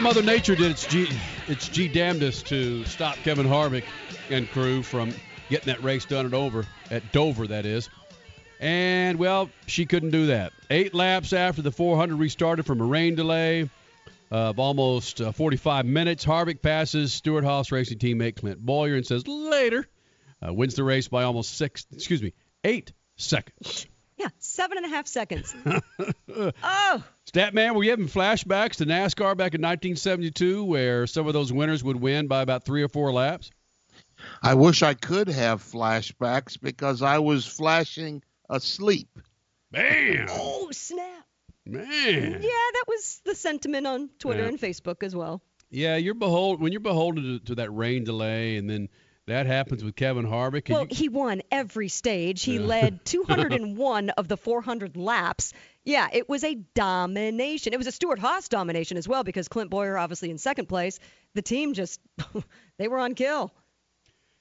Mother Nature did its G, its G damnedest to stop Kevin Harvick and crew from getting that race done at over at Dover, that is. And well, she couldn't do that. Eight laps after the 400 restarted from a rain delay of almost uh, 45 minutes, Harvick passes Stewart Haas Racing teammate Clint Bowyer and says later uh, wins the race by almost six, excuse me, eight seconds. Yeah, seven and a half seconds. oh, Statman, were you having flashbacks to NASCAR back in 1972 where some of those winners would win by about three or four laps? I wish I could have flashbacks because I was flashing asleep. Bam! oh, snap. Man. Yeah, that was the sentiment on Twitter Yeah. and Facebook as well. Yeah, you're behold when you're beholden to, to that rain delay, and then that happens with Kevin Harvick. Well, you- he won every stage. He Yeah. led 201 of the 400 laps. Yeah, it was a domination. It was a Stewart Haas domination as well because Clint Bowyer obviously in second place. The team just they were on kill.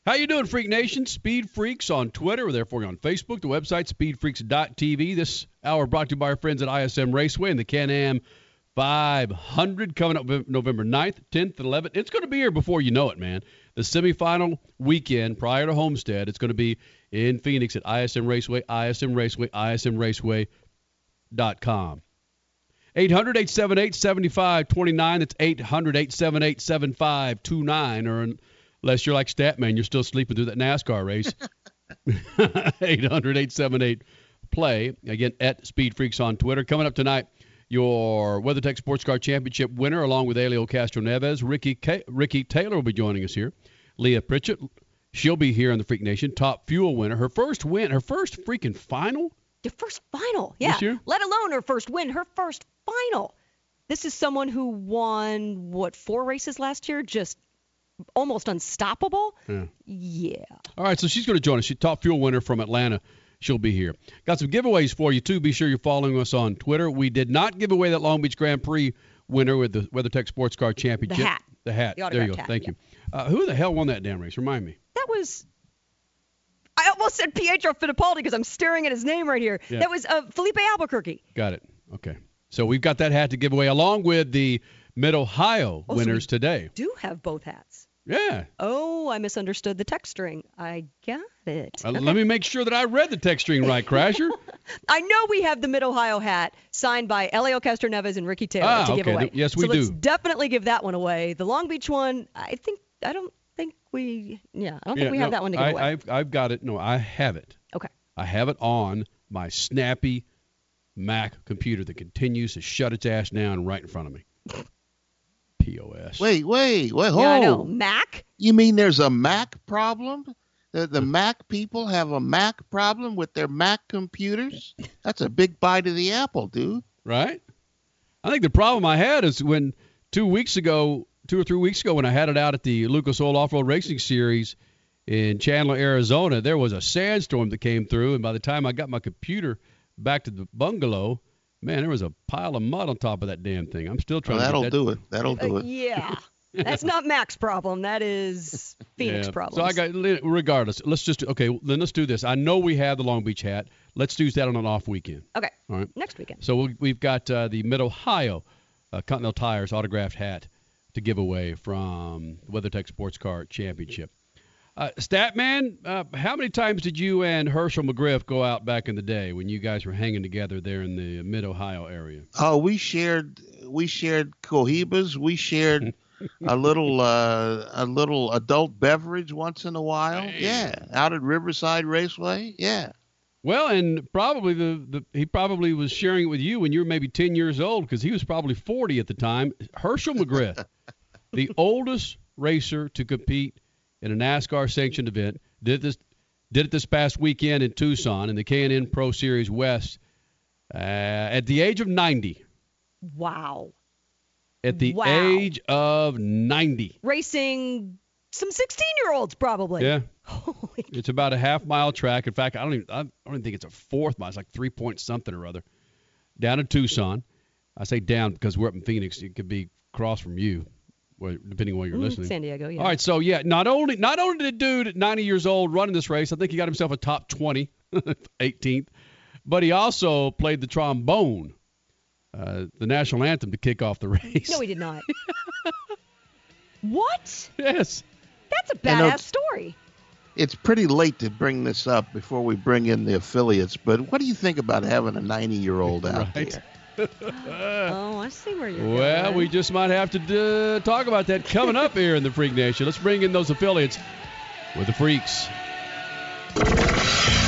How you doing, Freak Nation? Speed Freaks on Twitter. We're there for you on Facebook. The website, speedfreaks.tv. This hour brought to you by our friends at ISM Raceway and the Can-Am 500 coming up November 9th, 10th, and 11th. It's going to be here before you know it, man. The semifinal weekend prior to Homestead, it's going to be in Phoenix at ISM Raceway, ISM Raceway, ISM ISMRaceway.com. 800 878 7529. That's 800 878 7529. Or unless you're like Statman, you're still sleeping through that NASCAR race. 800 878 play. Again, at Speed Freaks on Twitter. Coming up tonight, your WeatherTech Sports Car Championship winner, along with Helio Castroneves. Ricky, K- Ricky Taylor will be joining us here. Leah Pritchett, she'll be here on the Freak Nation. Top fuel winner. Her first win, her first freaking final. The first final, yeah. This year? Let alone her first win, her first final. This is someone who won what four races last year, just almost unstoppable. Yeah. Yeah. All right, so she's going to join us. She's top fuel winner from Atlanta. She'll be here. Got some giveaways for you too. Be sure you're following us on Twitter. We did not give away that Long Beach Grand Prix winner with the WeatherTech Sports Car Championship. hat. The hat. The there you go. hat, Thank you. Uh, who the hell won that damn race? Remind me. That was. I almost said Pietro Fittipaldi because I'm staring at his name right here. Yeah. That was uh, Filipe Albuquerque. Got it. Okay. So we've got that hat to give away along with the Mid Ohio Oh, so winners we- today. Do have both hats. Yeah. Oh, I misunderstood the text string. I got it. Uh, Let me make sure that I read the text string right, Crasher. I know we have the Mid Ohio hat signed by Helio Castroneves and Ricky Taylor Ah, to give okay. away. Th- yes, we so let's definitely give that one away. The Long Beach one, I think I don't think we yeah, I don't think Yeah, we have that one to give I, away. I've, I've got it. No, I have it. okay. I have it on my snappy Mac computer that continues to shut its ass down right in front of me. POS. Wait, wait, wait, hold. Yeah, I know. Mac? You mean there's a Mac problem? The, the Mac people have a Mac problem with their Mac computers? That's a big bite of the apple, dude. Right? I think the problem I had is when two weeks ago, two or three weeks ago, when I had it out at the Lucas Oil Off Road Racing Series in Chandler, Arizona, there was a sandstorm that came through, and by the time I got my computer back to the bungalow, man, there was a pile of mud on top of that damn thing. I'm still trying Well, that'll to get that, do it. That'll do Uh, it. yeah. That's not Mac's problem. That is Phoenix Yeah. problem. So I got regardless. Let's just okay. Then let's do this. I know we have the Long Beach hat. Let's use that on an off weekend. Okay. All right. Next weekend. So we'll, we've got uh, the Mid Ohio uh, Continental Tires autographed hat to give away from the WeatherTech Sports Car Championship. Uh, Statman, uh, how many times did you and Hershel McGriff go out back in the day when you guys were hanging together there in the Mid Ohio area? Oh, we shared we shared cohibas. We shared a little uh, a little adult beverage once in a while. Man. Yeah, out at Riverside Raceway. Yeah. Well, and probably the, the he probably was sharing it with you when you were maybe 10 years old because he was probably 40 at the time. Hershel McGriff, the oldest racer to compete in a NASCAR sanctioned event, did this did it this past weekend in Tucson in the K&N Pro Series West. Uh, at the age of 90. Wow. At the Wow. age of 90. Racing some 16 year olds, probably. Yeah. Holy It's about a half mile track. In fact, I don't even I don't even think it's a fourth mile. It's like three point something or other. Down in Tucson. I say down because we're up in Phoenix. It could be across from you, where- depending on where you're Mm, listening. San Diego, yeah. All right, so yeah, not only not only did dude 90 years old running this race, I think he got himself a top 20, 18th, but he also played the trombone, uh, the national anthem to kick off the race. No, he did not. what? yes. That's a badass story. It's pretty late to bring this up before we bring in the affiliates, but what do you think about having a 90 year old out Right. there? Oh, I see where you're Well, going. we just might have to uh, talk about that coming up here in the Freak Nation. Let's bring in those affiliates with the Freaks.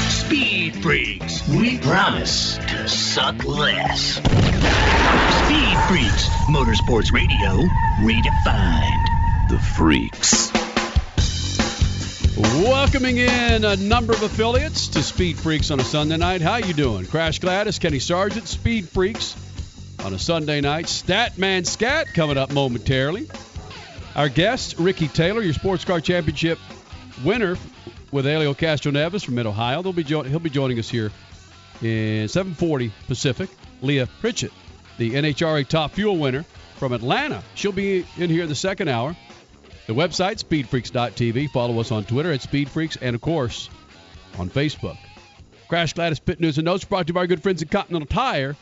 Speed Freaks. We promise to suck less. Speed Freaks. Motorsports Radio redefined. The Freaks. Welcoming in a number of affiliates to Speed Freaks on a Sunday night. How you doing? Crash Gladys, Kenny Sargent, Speed Freaks on a Sunday night. Statman Scat coming up momentarily. Our guest, Ricky Taylor, your Sports Car Championship winner with Helio Castroneves from Mid Ohio. They'll be jo- he'll be joining us here in 7:40 Pacific. Leah Pritchett, the NHRA Top Fuel winner from Atlanta. She'll be in here the second hour. The website, speedfreaks.tv. Follow us on Twitter at speedfreaks and, of course, on Facebook. Crash Gladys Pit News and Notes brought to you by our good friends at Continental Tire.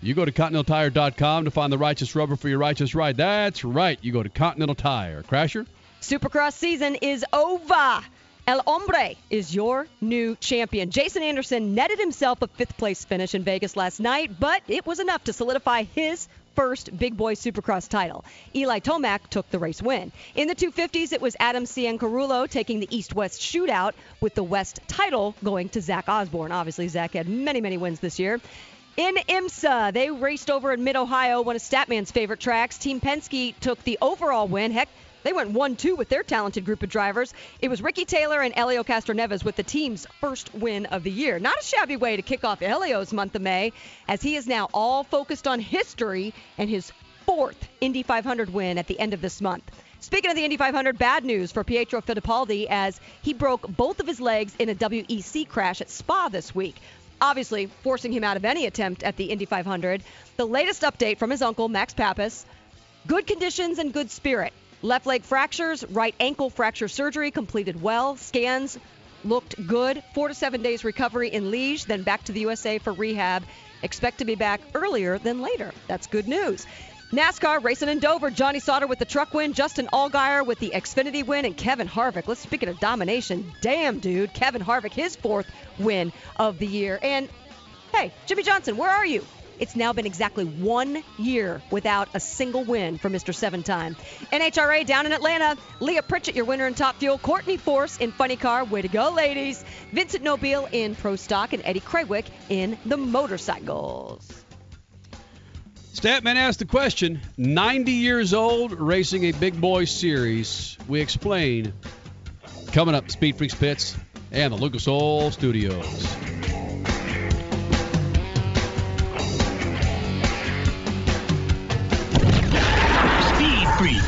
You go to continentaltire.com to find the righteous rubber for your righteous ride. That's right. You go to Continental Tire. Crasher? Supercross season is over. El Hombre is your new champion. Jason Anderson netted himself a fifth place finish in Vegas last night, but it was enough to solidify his first Big Boy Supercross title. Eli Tomac took the race win. In the 250s, it was Adam Cianciarulo taking the East-West shootout with the West title going to Zach Osborne. Obviously, Zach had many, many wins this year. In IMSA, they raced over in Mid Ohio, one of Statman's favorite tracks. Team Penske took the overall win. Heck, they went 1 2 with their talented group of drivers. It was Ricky Taylor and Helio Castroneves with the team's first win of the year. Not a shabby way to kick off Helio's month of May, as he is now all focused on history and his fourth Indy 500 win at the end of this month. Speaking of the Indy 500, bad news for Pietro Fittipaldi as he broke both of his legs in a WEC crash at Spa this week obviously forcing him out of any attempt at the Indy 500. The latest update from his uncle, Max Papis good conditions and good spirit. Left leg fractures, right ankle fracture surgery completed well. Scans looked good. Four to seven days recovery in Liege, then back to the USA for rehab. Expect to be back earlier than later. That's good news. NASCAR racing in Dover. Johnny Sauter with the truck win, Justin Allgaier with the Xfinity win, and Kevin Harvick. Let's speaking of domination. Damn, dude, Kevin Harvick, his fourth win of the year. And hey, Jimmie Johnson, where are you? It's now been exactly one year without a single win for Mr. Seven Time. NHRA down in Atlanta. Leah Pritchett, your winner in Top Fuel. Courtney Force in Funny Car. Way to go, ladies. Vincent Nobile in Pro Stock. And Eddie Krawiec in the Motorcycles. Statman asked the question 90 years old, racing a big boy series. We explain coming up Speed Freaks Pits and the Lucas Oil Studios.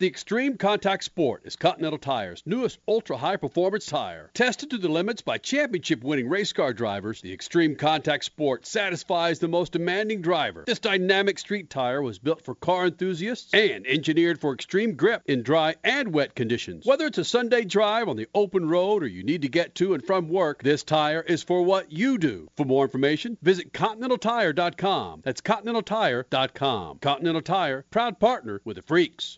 The Extreme Contact Sport is Continental Tire's newest ultra high performance tire. Tested to the limits by championship winning race car drivers, the Extreme Contact Sport satisfies the most demanding driver. This dynamic street tire was built for car enthusiasts and engineered for extreme grip in dry and wet conditions. Whether it's a Sunday drive on the open road or you need to get to and from work, this tire is for what you do. For more information, visit ContinentalTire.com. That's ContinentalTire.com. Continental Tire, proud partner with the Freaks.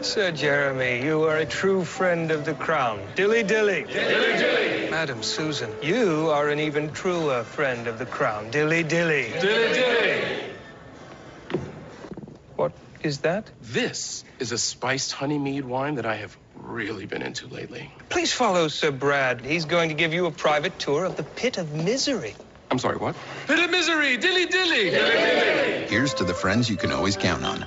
Sir Jeremy, you are a true friend of the crown. Dilly dilly. Dilly dilly. Madam Susan, you are an even truer friend of the crown. Dilly dilly. Dilly dilly. What is that? This is a spiced honey mead wine that I have really been into lately. Please follow Sir Brad. He's going to give you a private tour of the pit of misery. I'm sorry, what? Pit of misery. Dilly dilly. Dilly dilly. Here's to the friends you can always count on.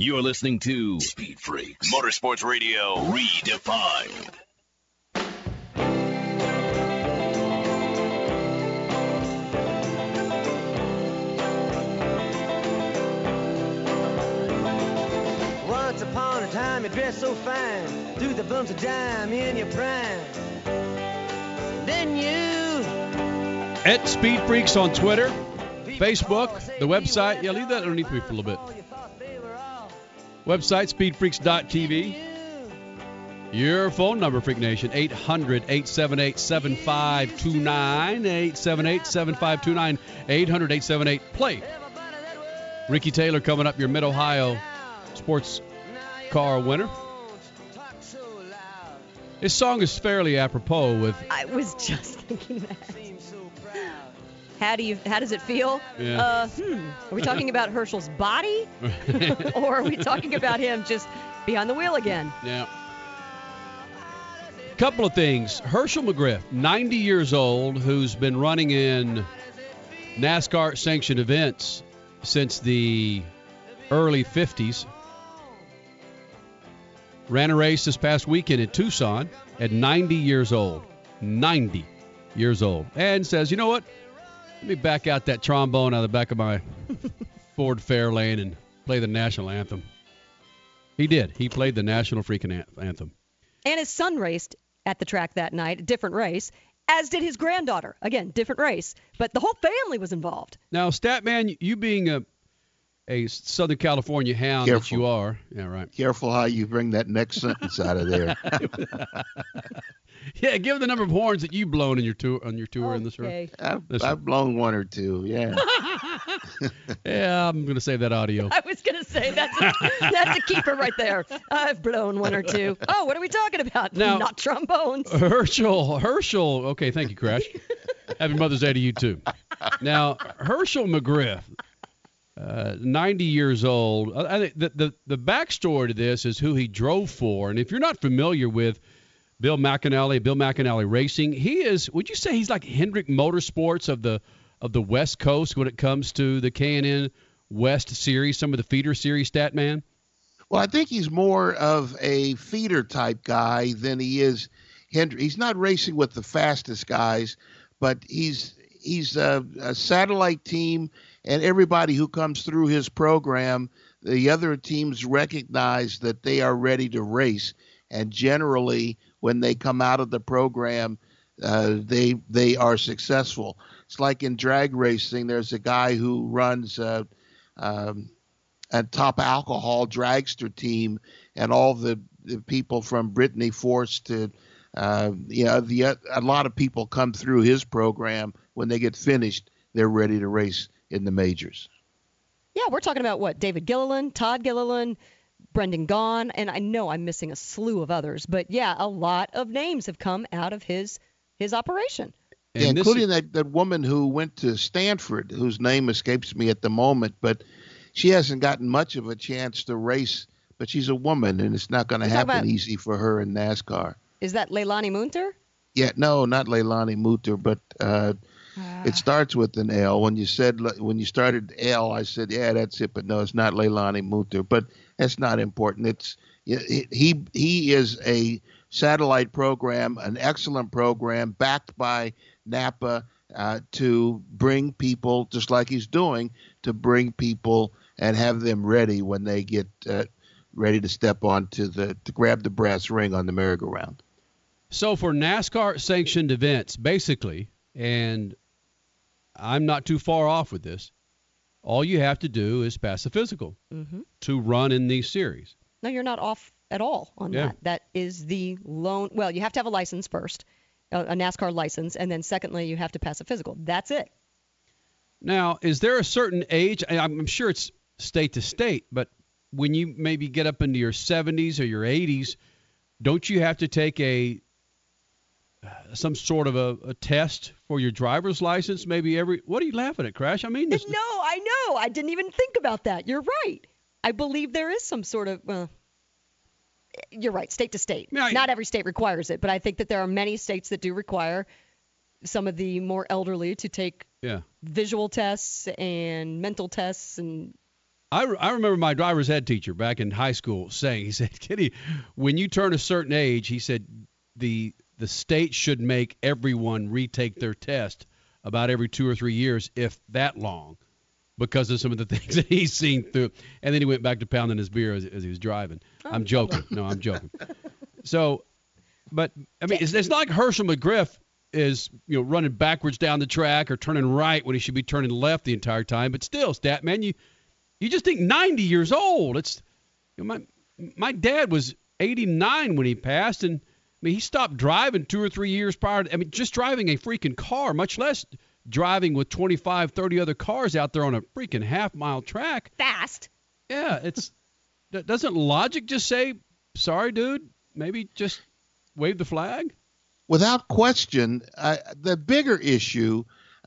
You're listening to Speed Freaks Motorsports Radio Redefined. Once upon a time you dressed so fine, threw the bumps of dime in your prime. Then you At Speed Freaks on Twitter, Facebook, the website. Yeah, leave that underneath me for a little bit. Website, speedfreaks.tv. Your phone number, Freak Nation, 800 878 7529. 878 7529. 800 878 play. Ricky Taylor coming up, your Mid Ohio sports car winner. This song is fairly apropos with I was just thinking that. How do you? How does it feel? Yeah. Uh, hmm. Are we talking about Hershel's body, or are we talking about him just behind the wheel again? Yeah. Couple of things. Hershel McGriff, 90 years old, who's been running in NASCAR sanctioned events since the early 50s. Ran a race this past weekend in Tucson at 90 years old. 90 years old. And says, you know what? Let me back out that trombone out of the back of my Ford Fairlane and play the national anthem. He did. He played the national freaking anthem. And his son raced at the track that night, a different race, as did his granddaughter. Again, different race, but the whole family was involved. Now, Statman, you being a a Southern California hound that you are, yeah, right. Careful how you bring that next sentence out of there. Yeah, give the number of horns that you've blown in your tour on your tour in this room. I've, This I've blown one or two. Yeah. Yeah, I'm gonna save that audio. I was gonna say that's a, that's a keeper right there. I've blown one or two. Oh, what are we talking about? Now- Not trombones. Hershel, Hershel. Okay, thank you, Crash. Happy Mother's Day to you too. Now, Hershel McGriff, uh, 90 years old. I I think the, the the backstory to this is who he drove for, and if you're not familiar with Bill McAnally, Bill McAnally Racing, he is. Would you say he's like Hendrick Motorsports of the of the West Coast when it comes to the K&N West Series, some of the feeder series, stat man? Well, I think he's more of a feeder type guy than he is Hendrick. He's not racing with the fastest guys, but he's he's a, a satellite team, and everybody who comes through his program, the other teams recognize that they are ready to race, and generally, when they come out of the program, uh, they they are successful. It's like in drag racing. There's a guy who runs. Uh, um, a top alcohol dragster team, and all the, the people from Brittany Force to uh, you know, the a lot of people come through his program when they get finished, they're ready to race in the majors. Yeah, we're talking about what David Gilliland, Todd Gilliland, Brendan Gaughan, and I know I'm missing a slew of others, but yeah, a lot of names have come out of his his operation. Yeah, including is... that, that woman who went to Stanford, whose name escapes me at the moment, but she hasn't gotten much of a chance to race. But she's a woman, and it's not going to happen about... easy for her in NASCAR. Is that Leilani Munter? Yeah, no, not Leilani Munter, but uh, uh, it starts with an L. When you said when you started L, I said, yeah, that's it. But no, it's not Leilani Munter. But that's not important. It's he he is a satellite program, an excellent program backed by Napa uh, to bring people, just like he's doing, to bring people and have them ready when they get uh, ready to step onto the to grab the brass ring on the merry-go-round. So for NASCAR sanctioned events, basically, and I'm not too far off with this. All you have to do is pass a physical mm-hmm. to run in these series. No, you're not off at all on yeah. that. That is the loan. Well, you have to have a license first, a NASCAR license, and then secondly, you have to pass a physical. That's it. Now, is there a certain age? I'm sure it's state to state, but when you maybe get up into your 70s or your 80s, don't you have to take a some sort of a, a, test for your driver's license maybe every what are you laughing at crash? I mean this, no i know. I didn't even think about that. You're right. I believe there is some sort of well you're right state to state. I, not every state requires it but i think that there are many states that do require some of the more elderly to take yeah. visual tests and mental tests and I, I remember my driver's ed teacher back in high school saying, he said, Kitty, when you turn a certain age, he said, the the state should make everyone retake their test about every two or three years, if that long, because of some of the things that he's seen through. And then he went back to pounding his beer as, as he was driving. Oh, I'm joking. No, I'm joking. So, but I mean, it's, it's not like Hershel McGriff is you know running backwards down the track or turning right when he should be turning left the entire time. But still, stat man, you you just think 90 years old. It's you know, my my dad was 89 when he passed, and mean, he stopped driving two or three years prior. To, I mean, just driving a freaking car, much less driving with 25, 30 other cars out there on a freaking half mile track. Fast. Yeah, it's doesn't logic just say, "Sorry, dude, maybe just wave the flag"? Without question, uh, the bigger issue.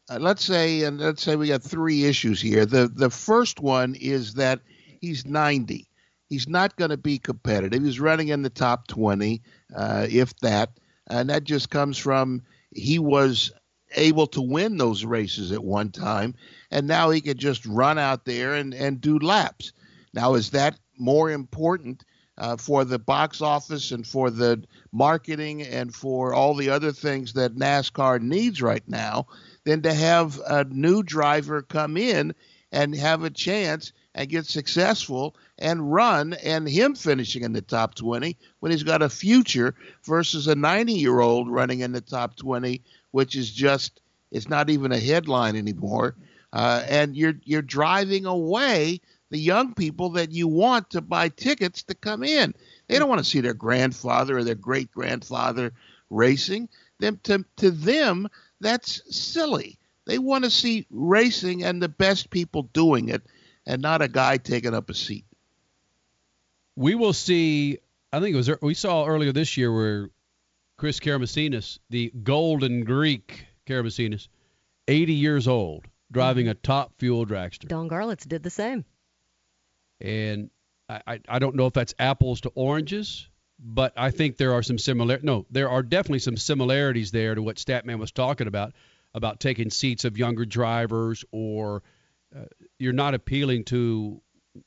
Uh, let's say, and let's say we got three issues here. The the first one is that he's 90 he's not going to be competitive. He's running in the top 20, uh, if that. And that just comes from he was able to win those races at one time, and now he could just run out there and, and do laps. Now, is that more important uh, for the box office and for the marketing and for all the other things that NASCAR needs right now than to have a new driver come in and have a chance and get successful and run and him finishing in the top 20 when he's got a future versus a 90 year old running in the top 20 which is just it's not even a headline anymore. Uh, and you're you're driving away the young people that you want to buy tickets to come in. They don't want to see their grandfather or their great grandfather racing. Them to, to them that's silly. They want to see racing and the best people doing it and not a guy taking up a seat. We will see. I think it was we saw earlier this year where Chris Karamesines, the Golden Greek Karamesines, 80 years old, driving a top fuel dragster. Don Garlits did the same. And I, I, I don't know if that's apples to oranges, but I think there are some similar. No, there are definitely some similarities there to what Statman was talking about about taking seats of younger drivers or uh, you're not appealing to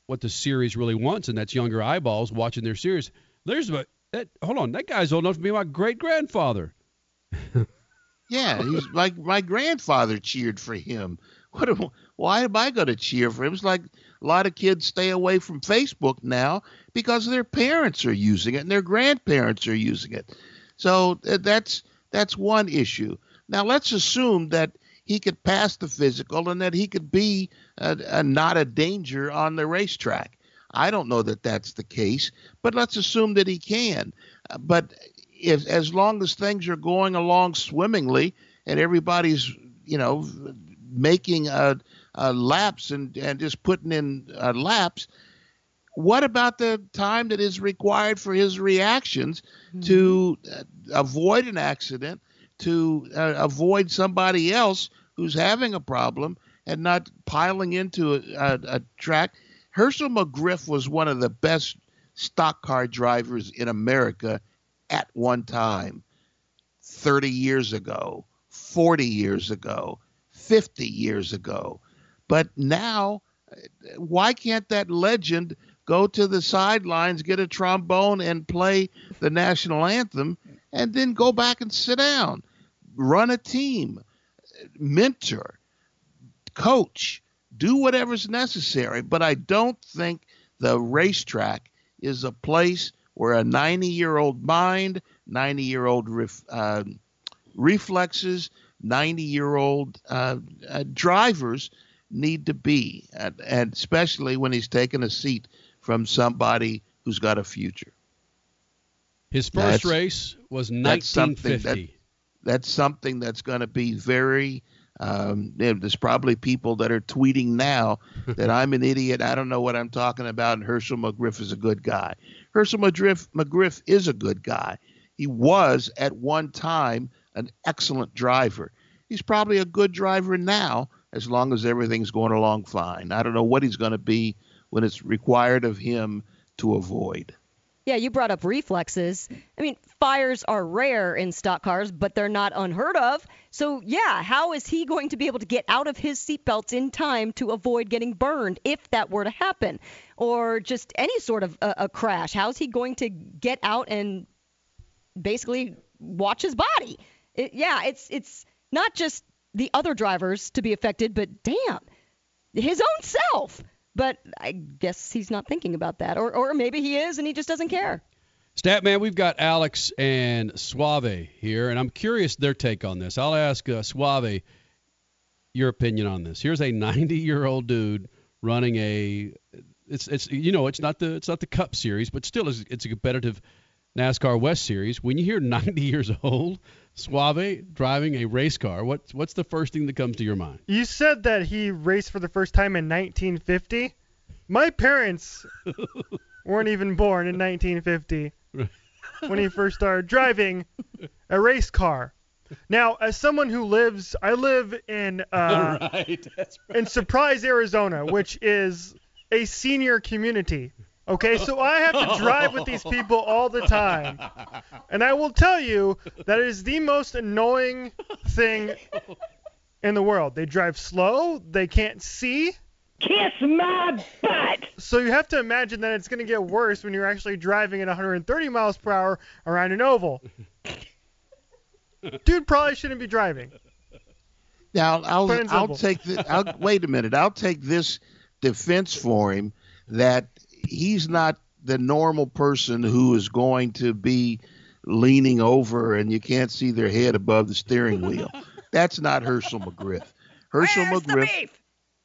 what the series really wants, and that's younger eyeballs watching their series. There's what that. Hold on, that guy's old enough to be my great grandfather. yeah, he's my my grandfather cheered for him. What? Why am I going to cheer for him? It's like a lot of kids stay away from Facebook now because their parents are using it and their grandparents are using it. So uh, that's that's one issue. Now let's assume that he could pass the physical and that he could be a, a, not a danger on the racetrack. I don't know that that's the case, but let's assume that he can. Uh, but if as long as things are going along swimmingly and everybody's you know making a, a laps and and just putting in uh, laps, what about the time that is required for his reactions mm-hmm. to uh, avoid an accident, to uh, avoid somebody else who's having a problem and not piling into a, a, a track? Hershel McGriff was one of the best stock car drivers in America at one time 30 years ago, 40 years ago, 50 years ago. But now, why can't that legend go to the sidelines, get a trombone, and play the national anthem, and then go back and sit down? Run a team, mentor, coach, do whatever's necessary. But I don't think the racetrack is a place where a 90 year old mind, 90 year old ref, uh, reflexes, 90 year old uh, uh, drivers need to be, and, and especially when he's taking a seat from somebody who's got a future. His first that's, race was 1950. That's something, that, that's something that's going to be very. Um, there's probably people that are tweeting now that I'm an idiot. I don't know what I'm talking about. And Hershel McGriff is a good guy. Hershel McGriff, McGriff is a good guy. He was at one time an excellent driver. He's probably a good driver now as long as everything's going along fine. I don't know what he's going to be when it's required of him to avoid. Yeah, you brought up reflexes. I mean, fires are rare in stock cars, but they're not unheard of. So, yeah, how is he going to be able to get out of his seatbelts in time to avoid getting burned if that were to happen? or just any sort of a, a crash? How's he going to get out and basically watch his body? It, yeah, it's it's not just the other drivers to be affected, but damn, his own self. But I guess he's not thinking about that, or or maybe he is and he just doesn't care. Statman, we've got Alex and Suave here, and I'm curious their take on this. I'll ask uh, Suave your opinion on this. Here's a 90 year old dude running a it's it's you know it's not the it's not the Cup Series, but still it's, it's a competitive NASCAR West Series. When you hear 90 years old, Suave driving a race car, what's what's the first thing that comes to your mind? You said that he raced for the first time in 1950. My parents weren't even born in 1950 when he first started driving a race car. Now, as someone who lives, I live in uh, right, right. in Surprise, Arizona, which is a senior community. Okay, so I have to drive with these people all the time. And I will tell you that it is the most annoying thing in the world. They drive slow, they can't see. Kiss my butt! So you have to imagine that it's going to get worse when you're actually driving at 130 miles per hour around an oval. Dude probably shouldn't be driving. Now I'll I'll take the I'll, wait a minute. I'll take this defense for him that he's not the normal person who is going to be leaning over and you can't see their head above the steering wheel. That's not Hershel McGriff. Hershel Where's McGriff.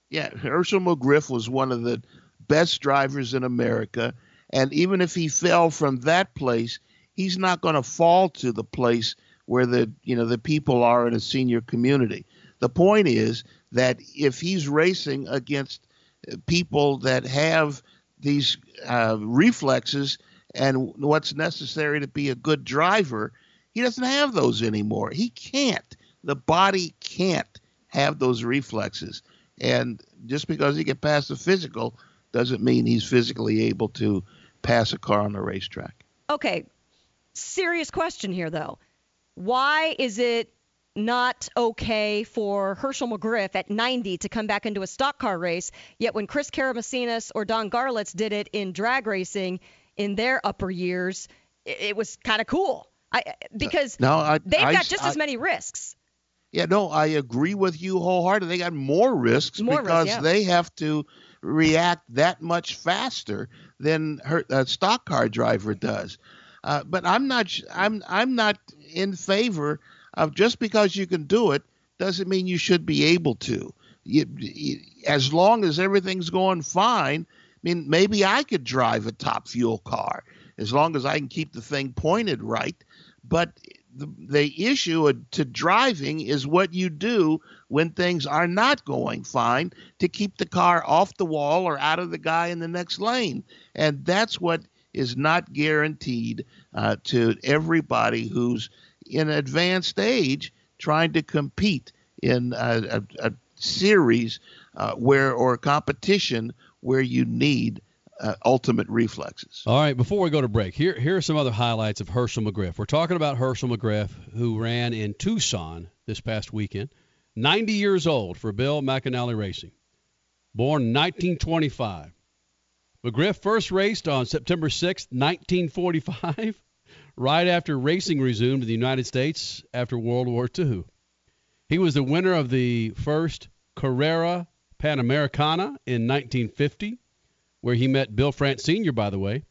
Yeah, Hershel McGriff was one of the best drivers in America, and even if he fell from that place, he's not going to fall to the place where the you know the people are in a senior community. The point is that if he's racing against people that have these uh, reflexes and what's necessary to be a good driver, he doesn't have those anymore. He can't. The body can't have those reflexes. And just because he can pass the physical doesn't mean he's physically able to pass a car on the racetrack. Okay. Serious question here, though. Why is it not okay for Hershel McGriff at 90 to come back into a stock car race. Yet when Chris Karamesines or Don Garlits did it in drag racing in their upper years, it, it was kind of cool. I, because no, I, they've I, got just as many risks. Yeah, no, I agree with you wholeheartedly. They got more risks more because risks, yeah. they have to react that much faster than her, a stock car driver does. Uh, but I'm not. I'm. I'm not in favor of just because you can do it doesn't mean you should be able to. You, you, as long as everything's going fine, I mean, maybe I could drive a top fuel car as long as I can keep the thing pointed right. But the, the issue to driving is what you do when things are not going fine to keep the car off the wall or out of the guy in the next lane. And that's what is not guaranteed uh, to everybody who's in advanced age trying to compete in a, a, a series uh, where or a competition where you need uh, ultimate reflexes. All right, before we go to break, here here are some other highlights of Hershel McGriff. We're talking about Hershel McGriff, who ran in Tucson this past weekend. 90 years old for Bill McAnally Racing. Born 1925. McGriff first raced on September 6, 1945, right after racing resumed in the United States after World War II. He was the winner of the first Carrera Panamericana in 1950 where he met Bill France Sr., by the way.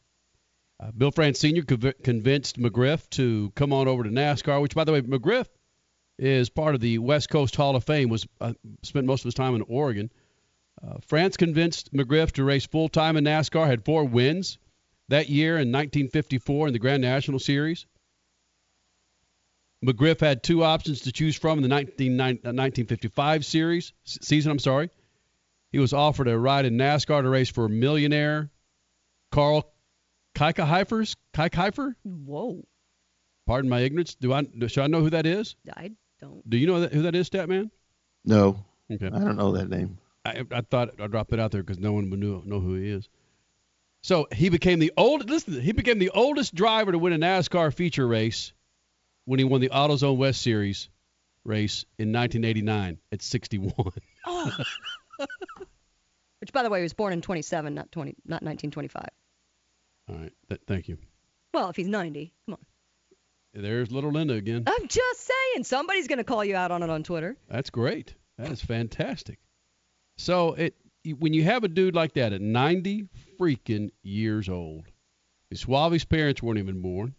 Uh, Bill France Sr. Conv- convinced McGriff to come on over to NASCAR, which, by the way, McGriff is part of the West Coast Hall of Fame, was uh, spent most of his time in Oregon. Uh, France convinced McGriff to race full time in NASCAR, had four wins that year in 1954 in the Grand National Series. McGriff had two options to choose from in the 19, 1955 uh, series season. I'm sorry. He was offered a ride in NASCAR to race for millionaire Carl Kiekhaefer. Kiekhaefer? Whoa. Pardon my ignorance. Do I should I know who that is? I don't. Do you know who that is, Statman? No. Okay. I don't know that name. I, I thought I'd drop it out there because no one would know, know who he is. So he became the old. Listen, he became the oldest driver to win a NASCAR feature race when he won the AutoZone West Series race in 1989 at 61. Oh. Which, by the way, he was born in 27, not 20, not 1925. All right. Th- thank you. Well, if he's 90, come on. There's little Linda again. I'm just saying, somebody's going to call you out on it on Twitter. That's great. That is fantastic. So it when you have a dude like that at 90 freaking years old, Suave's parents weren't even born.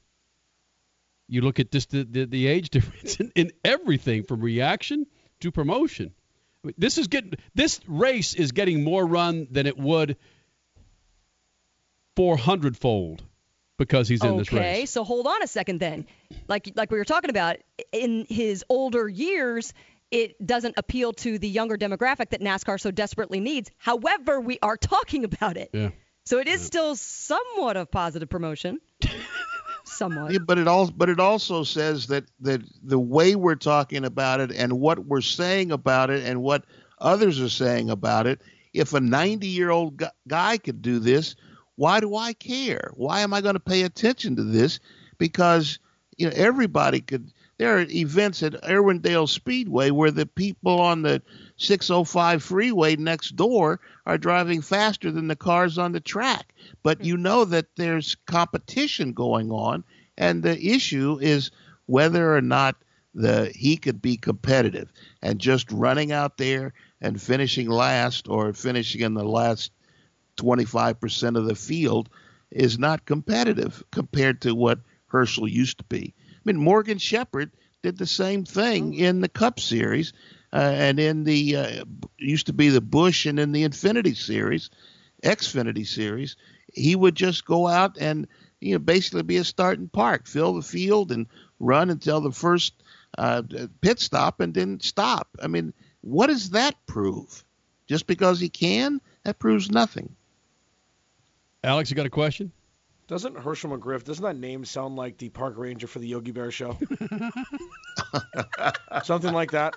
You look at just the, the, the age difference in, in everything from reaction to promotion. This is getting this race is getting more run than it would 400 fold because he's in okay, this race. Okay, so hold on a second then. Like like we were talking about in his older years, it doesn't appeal to the younger demographic that NASCAR so desperately needs. However, we are talking about it. Yeah. So it is yeah. still somewhat of positive promotion. somewhat. Yeah, but it all but it also says that that the way we're talking about it and what we're saying about it and what others are saying about it, if a 90-year-old guy could do this, why do I care? Why am I going to pay attention to this? Because you know everybody could there are events at Irwindale Speedway where the people on the 605 freeway next door are driving faster than the cars on the track. But hmm. you know that there's competition going on, and the issue is whether or not the he could be competitive. And just running out there and finishing last or finishing in the last 25% of the field is not competitive compared to what Hershel used to be. I mean, Morgan Shepherd did the same thing in the Cup Series uh, and in the uh, used to be the Busch and in the Infinity Series, Xfinity Series. He would just go out and you know basically be a starting park, fill the field, and run until the first uh, pit stop, and then stop. I mean, what does that prove? Just because he can, that proves nothing. Alex, you got a question? Doesn't Hershel McGriff, doesn't that name sound like the park ranger for the Yogi Bear show? Something like that.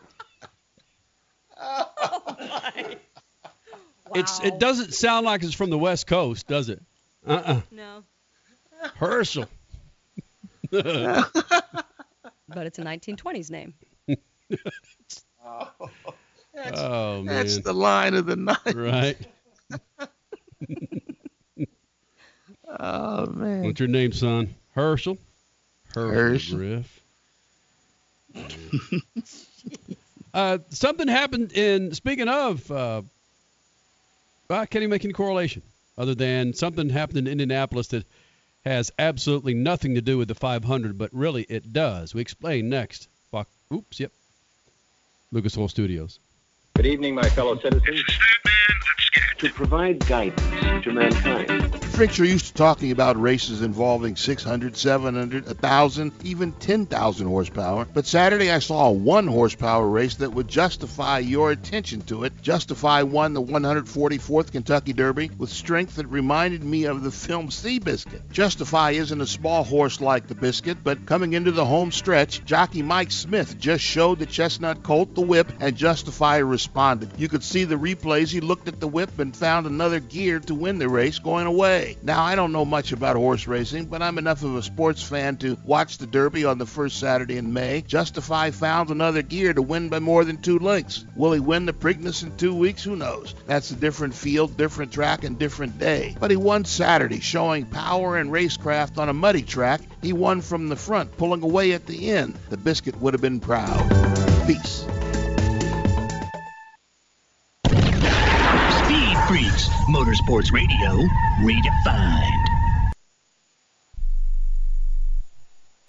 Oh my. Wow. It's it doesn't sound like it's from the West Coast, does it? Uh-uh. No. Hershel. but it's a 1920s name. Oh. oh, that's, oh, man. that's the line of the night. Right. Oh man. What's your name, son? Hershel. Hershel. Griff. uh, something happened in. Speaking of, uh, I can't even make any correlation other than something happened in Indianapolis that has absolutely nothing to do with the 500, but really it does. We explain next. Fuck. Oops. Yep. Lucas Oil Studios. Good evening, my fellow citizens. This is Statman. Let's get it. to provide guidance to mankind. Freaks are used to talking about races involving 600, 700, 1,000, even 10,000 horsepower. But Saturday I saw a one horsepower race that would justify your attention to it. Justify won the 144th Kentucky Derby with strength that reminded me of the film Seabiscuit. Justify isn't a small horse like the Biscuit, but coming into the home stretch, jockey Mike Smith just showed the chestnut colt the whip and Justify responded. You could see the replays. He looked at the whip and found another gear to win the race going away. Now, I don't know much about horse racing, but I'm enough of a sports fan to watch the Derby on the first Saturday in May. Justify found another gear to win by more than two lengths. Will he win the Preakness in two weeks? Who knows? That's a different field, different track, and different day. But he won Saturday, showing power and racecraft on a muddy track. He won from the front, pulling away at the end. The biscuit would have been proud. Peace. Freaks, Motorsports Radio, redefined.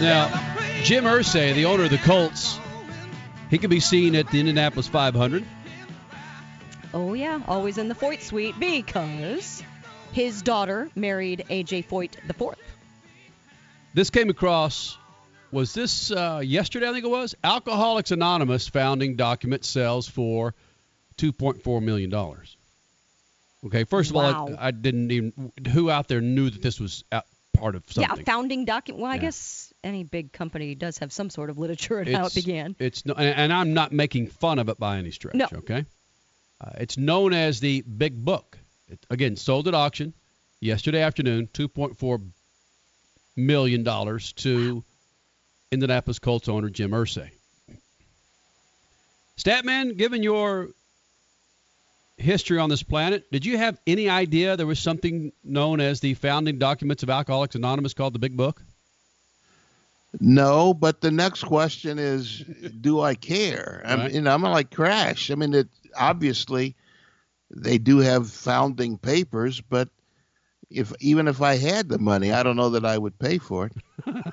Now, Jim Irsay, the owner of the Colts, he can be seen at the Indianapolis 500. Oh, yeah, always in the Foyt suite because his daughter married A.J. Foyt IV. This came across, was this uh, yesterday, I think it was? Alcoholics Anonymous founding document sells for $2.4 million. Okay, first of Wow. all, I, I didn't even, who out there knew that this was out, part of something. Yeah, founding document. Well, I Yeah. guess any big company does have some sort of literature on how it began. It's no, and, and I'm not making fun of it by any stretch. No. Okay. Uh, it's known as the Big Book. It, again, sold at auction yesterday afternoon, 2.4 million dollars to Indianapolis Colts owner Jim Irsay. Statman, given your history on this planet, did you have any idea there was something known as the founding documents of Alcoholics Anonymous called the Big Book? No, but the next question is, do I care? I Right. mean, you know, I'm like Crash. I mean, it obviously they do have founding papers, but if even if I had the money, I don't know that I would pay for it.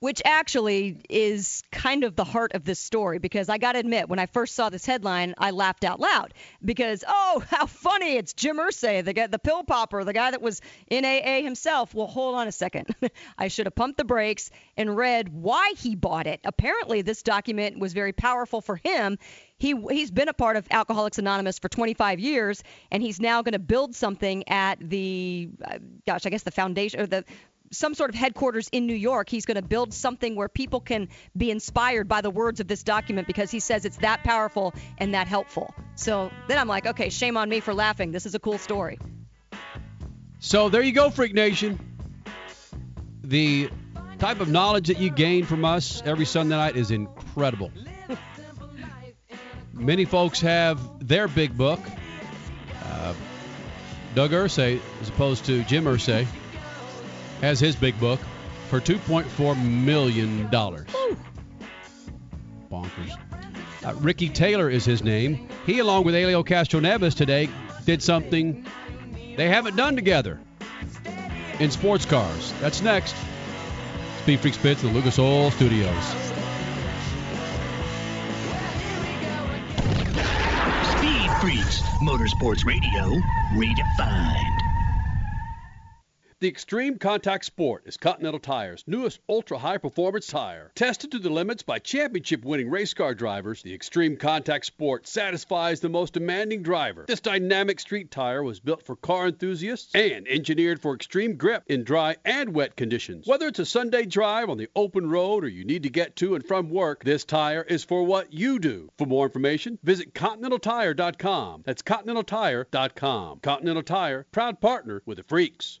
Which actually is kind of the heart of this story because I got to admit, when I first saw this headline, I laughed out loud because, oh, how funny. It's Jim Irsay, the guy, the pill popper, the guy that was in AA himself. Well, hold on a second. I should have pumped the brakes and read why he bought it. Apparently, this document was very powerful for him. He, he's been a part of Alcoholics Anonymous for 25 years, and he's now going to build something at the, uh, gosh, I guess the foundation or the some sort of headquarters in New York. He's going to build something where people can be inspired by the words of this document because he says it's that powerful and that helpful. So then I'm like, okay, shame on me for laughing. This is a cool story. So there you go, Freak Nation. The type of knowledge that you gain from us every Sunday night is incredible. Many folks have their big book. Uh, Doug Irsay, as opposed to Jim Irsay, has his big book for $2.4 million. Bonkers. Uh, Ricky Taylor is his name. He, along with Helio Castroneves today, did something they haven't done together in sports cars. That's next. Speed Freak Spits, the Lucas Oil Studios. Speed Freaks, Motorsports Radio, redefined. The Extreme Contact Sport is Continental Tire's newest ultra high performance tire. Tested to the limits by championship winning race car drivers, the Extreme Contact Sport satisfies the most demanding driver. This dynamic street tire was built for car enthusiasts and engineered for extreme grip in dry and wet conditions. Whether it's a Sunday drive on the open road or you need to get to and from work, this tire is for what you do. For more information, visit ContinentalTire.com. That's ContinentalTire.com. Continental Tire, proud partner with the Freaks.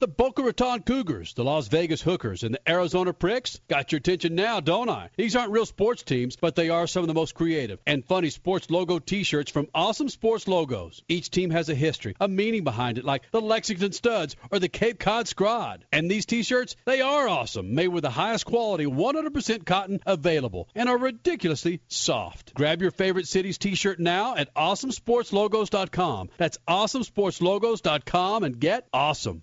The Boca Raton Cougars, the Las Vegas Hookers, and the Arizona Pricks got your attention now, don't I? These aren't real sports teams, but they are some of the most creative and funny sports logo t-shirts from Awesome Sports Logos. Each team has a history, a meaning behind it, like the Lexington Studs or the Cape Cod Scrod. And these t-shirts, they are awesome, made with the highest quality 100% cotton available, and are ridiculously soft. Grab your favorite city's t-shirt now at awesomesportslogos.com. That's awesomesportslogos.com and get awesome.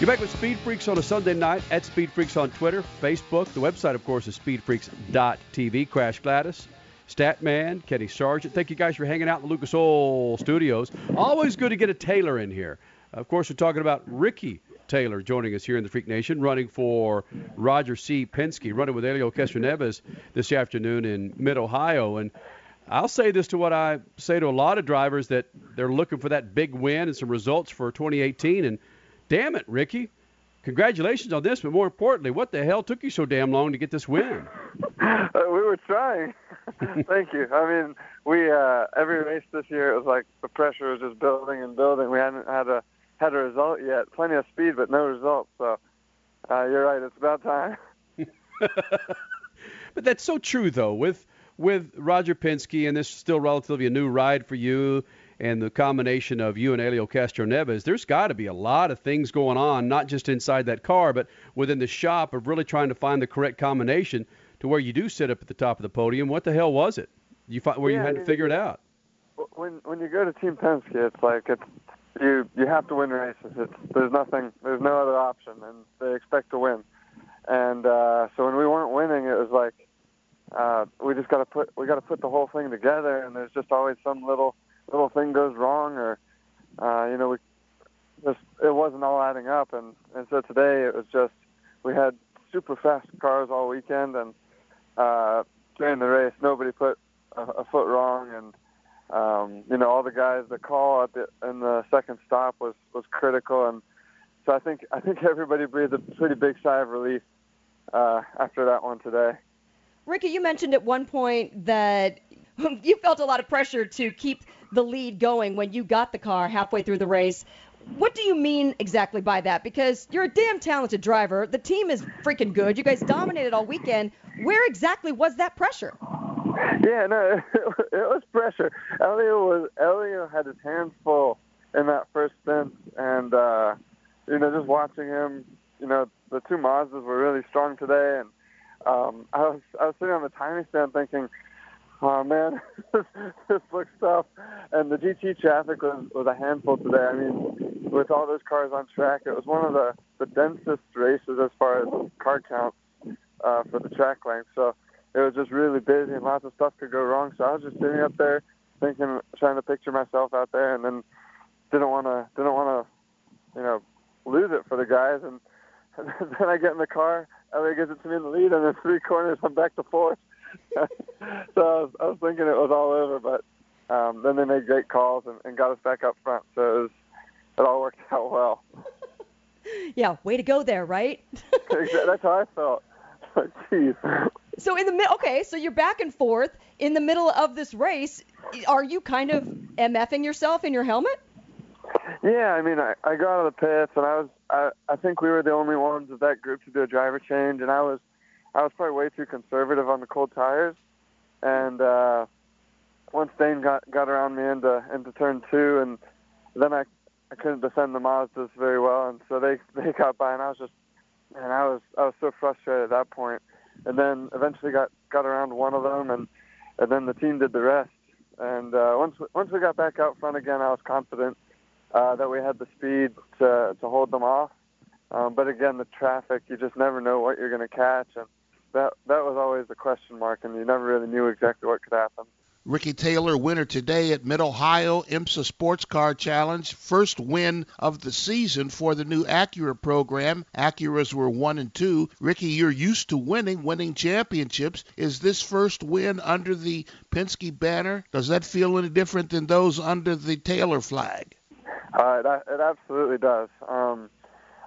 You're back with Speed Freaks on a Sunday night at Speed Freaks on Twitter, Facebook. The website, of course, is speedfreaks.tv. Crash Gladys, Statman, Kenny Sargent. Thank you guys for hanging out in the Lucas Oil studios. Always good to get a Taylor in here. Of course, we're talking about Ricky Taylor joining us here in the Freak Nation, running for Roger C. Penske, running with Helio Castroneves this afternoon in Mid Ohio. And I'll say this to what I say to a lot of drivers that they're looking for that big win and some results for 2018. And damn it, Ricky, congratulations on this. But more importantly, what the hell took you so damn long to get this win? Uh, we were trying. Thank you. I mean, we uh, every race this year it was like the pressure was just building and building. We hadn't had a had a result yet. Plenty of speed, but no results. So uh, you're right. It's about time. But that's so true, though, with with Roger Penske, and this is still relatively a new ride for you, and the combination of you and Helio Castroneves, there's got to be a lot of things going on, not just inside that car, but within the shop of really trying to find the correct combination to where you do sit up at the top of the podium. What the hell was it? You find, where you had I to figure it out. when when you go to Team Penske, it's like it's you you have to win races. It's there's nothing there's no other option, and they expect to win. And uh, so when we weren't winning, it was like uh, we just got to put we got to put the whole thing together, and there's just always some little little thing goes wrong, or uh, you know we just it wasn't all adding up, and and so today it was just we had super fast cars all weekend, and uh, during the race nobody put a, a foot wrong, and um, you know all the guys the call at the in the second stop was was critical, and so I think I think everybody breathed a pretty big sigh of relief uh, after that one today. Ricky, you mentioned at one point that you felt a lot of pressure to keep the lead going when you got the car halfway through the race. What do you mean exactly by that? Because you're a damn talented driver. The team is freaking good. You guys dominated all weekend. Where exactly was that pressure? Yeah, no, it was pressure. Helio was Helio had his hands full in that first stint, and uh, you know, just watching him, you know, the two Mazdas were really strong today, and um, I was I was sitting on the timing stand thinking, oh man, this, looks tough, and the GT traffic was was a handful today. I mean, with all those cars on track, it was one of the the densest races as far as car count uh, for the track length. So it was just really busy and lots of stuff could go wrong. So I was just sitting up there thinking, trying to picture myself out there, and then didn't want to didn't want to, you know, lose it for the guys. And then I get in the car, Helio gives it to me in the lead, and then three corners I'm back to fourth. so I was, I was thinking it was all over, but um, then they made great calls and, and got us back up front. So it was it all worked out well. Yeah, way to go there, right? That's how I felt. Jeez. So in the middle, okay, so you're back and forth in the middle of this race. Are you kind of mfing yourself in your helmet? Yeah, I mean, I, I got out of the pits, and I was, I, I think we were the only ones of that group to do a driver change, and I was, I was probably way too conservative on the cold tires, and uh, once Dane got got around me into into turn two, and then I, I couldn't defend the Mazdas very well, and so they they got by, and I was just, man, I was I was so frustrated at that point, and then eventually got got around one of them, and and then the team did the rest, and uh, once once we got back out front again, I was confident uh, that we had the speed to to hold them off. Um, but again, the traffic, you just never know what you're going to catch, and that that was always the question mark, and you never really knew exactly what could happen. Ricky Taylor, winner today at Mid Ohio IMSA Sports Car Challenge. First win of the season for the new Acura program. Acuras were one and two. Ricky, you're used to winning, winning championships. Is this first win under the Penske banner? Does that feel any different than those under the Taylor flag? Uh, it, it absolutely does. Um,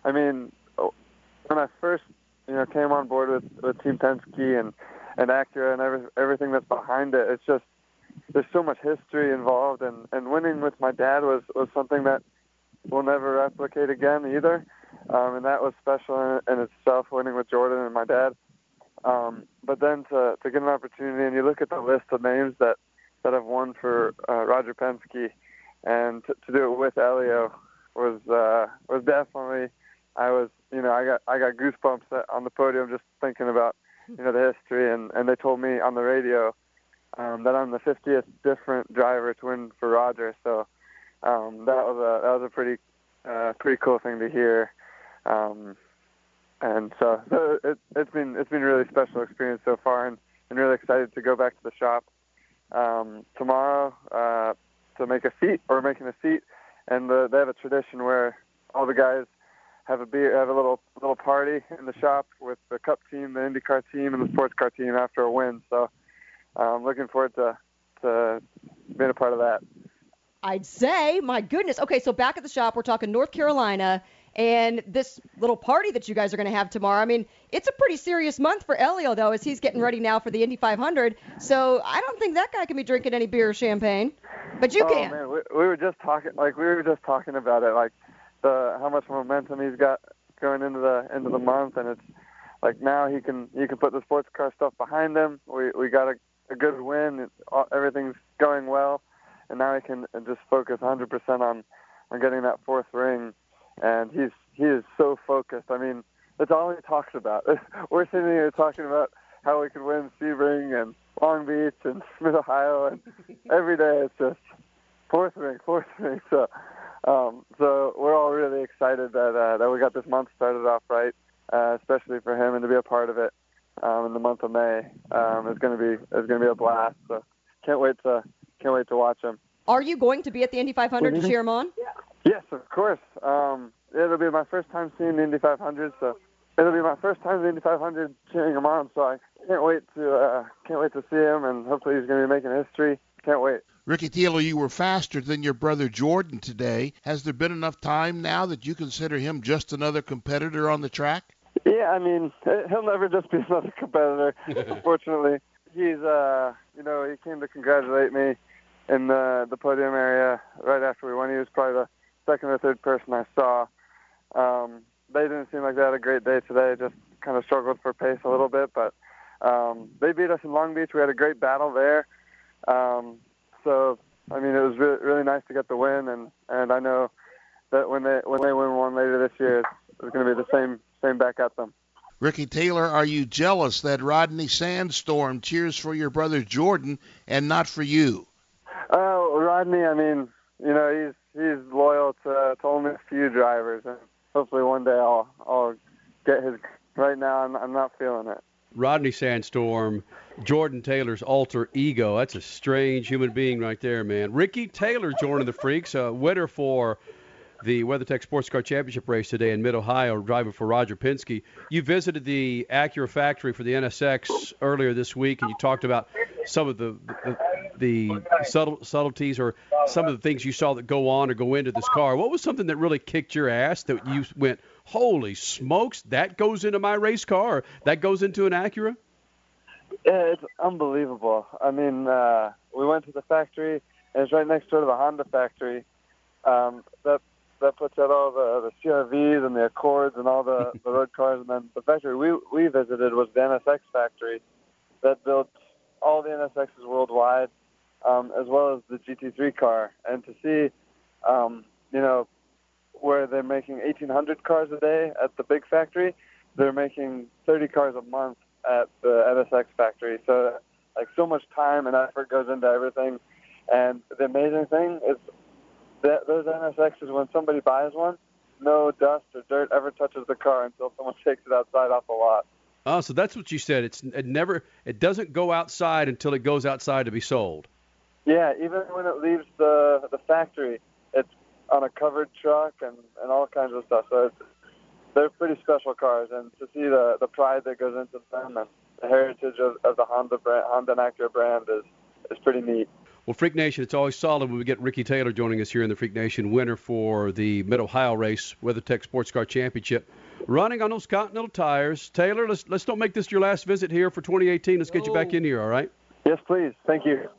I mean, when I first, you know, came on board with, with Team Penske and and Acura and every, everything that's behind it, it's just there's so much history involved, and and winning with my dad was was something that we'll never replicate again either. Um, and that was special in, in itself, winning with Jordan and my dad. Um, but then to to get an opportunity, and you look at the list of names that that have won for uh, Roger Penske, and to, to do it with Helio was uh, was definitely. I was, you know, I got I got goosebumps on the podium just thinking about, you know, the history, and and they told me on the radio um, that I'm the 50th different driver to win for Roger. So um, that was a that was a pretty uh, pretty cool thing to hear. Um, and so, so it, it's been it's been a really special experience so far, and, and really excited to go back to the shop um, tomorrow uh, to make a seat or making a seat. And uh, they have a tradition where all the guys have a beer, have a little little party in the shop with the Cup team, the IndyCar team, and the sports car team after a win. So I'm looking forward to to being a part of that. I'd say, my goodness. Okay, so back at the shop, we're talking North Carolina and this little party that you guys are going to have tomorrow. I mean, it's a pretty serious month for Helio, though, as he's getting ready now for the Indy 500. So I don't think that guy can be drinking any beer or champagne, but you oh, can. man, we, we were just talking, like we were just talking about it, like the how much momentum he's got going into the end of the month, and it's like now he can he can put the sports car stuff behind him. We we got a, a good win. It, everything's going well, and now he can just focus 100% on on getting that fourth ring and he's he is so focused. I mean, that's all he talks about. We're sitting here talking about how we could win Sebring and Long Beach and Mid Ohio, and every day it's just fourth ring, fourth ring. So, um, so we're all really excited that uh, that we got this month started off right, uh, especially for him, and to be a part of it um, in the month of May um, is going to be is going to be a blast. So, can't wait to can't wait to watch him. Are you going to be at the Indy 500 to cheer him on? Yeah. Yes, of course. Um, it'll be my first time seeing the Indy 500, so it'll be my first time in the Indy 500 cheering him on. So I can't wait to uh, can't wait to see him, and hopefully he's going to be making history. Can't wait. Ricky Taylor, you were faster than your brother Jordan today. Has there been enough time now that you consider him just another competitor on the track? Yeah, I mean, he'll never just be another competitor. Unfortunately, he's uh, you know, he came to congratulate me in the the podium area right after we won. He was probably the second or third person I saw. Um, they didn't seem like they had a great day today. Just kind of struggled for pace a little bit, but um, they beat us in Long Beach. We had a great battle there. Um, so I mean, it was really, really nice to get the win, and and I know that when they when they win one later this year, it's, it's going to be the same same back at them. Ricky Taylor, are you jealous that Rodney Sandstorm cheers for your brother Jordan and not for you? Rodney, I mean, you know, he's he's loyal to, to only a few drivers, and hopefully one day I'll I'll get his. Right now, I'm I'm not feeling it. Rodney Sandstorm, Jordan Taylor's alter ego. That's a strange human being right there, man. Ricky Taylor joining the Freaks, a winner for the WeatherTech Sports Car Championship race today in Mid Ohio, driving for Roger Penske. You visited the Acura factory for the NSX earlier this week, and you talked about some of the the, the subtle, subtleties or some of the things you saw that go on or go into this car. What was something that really kicked your ass that you went, "Holy smokes, that goes into my race car. That goes into an Acura." Yeah, it's unbelievable. I mean, uh, we went to the factory, and it's right next door to the Honda factory. Um, that that puts out all the, the CRVs and the Accords and all the, the road cars. And then the factory we, we visited was the NSX factory that built all the NSXs worldwide, um, as well as the GT3 car. And to see, um, you know, where they're making 1,800 cars a day at the big factory, they're making 30 cars a month at the NSX factory. So, like, so much time and effort goes into everything. And the amazing thing is that, those NSXs, when somebody buys one, no dust or dirt ever touches the car until someone takes it outside off the lot. Oh, so that's what you said. It's it never it doesn't go outside until it goes outside to be sold. Yeah, even when it leaves the the factory, it's on a covered truck and and all kinds of stuff. So it's, they're pretty special cars, and to see the the pride that goes into them and the heritage of, of the Honda brand, Honda and Acura brand is is pretty neat. Well, Freak Nation, it's always solid when we get Ricky Taylor joining us here in the Freak Nation, winner for the Mid Ohio race, WeatherTech Sports Car Championship, running on those Continental tires. Taylor, let's let's don't make this your last visit here for 2018. Let's get you back in here, all right? Yes, please. Thank you.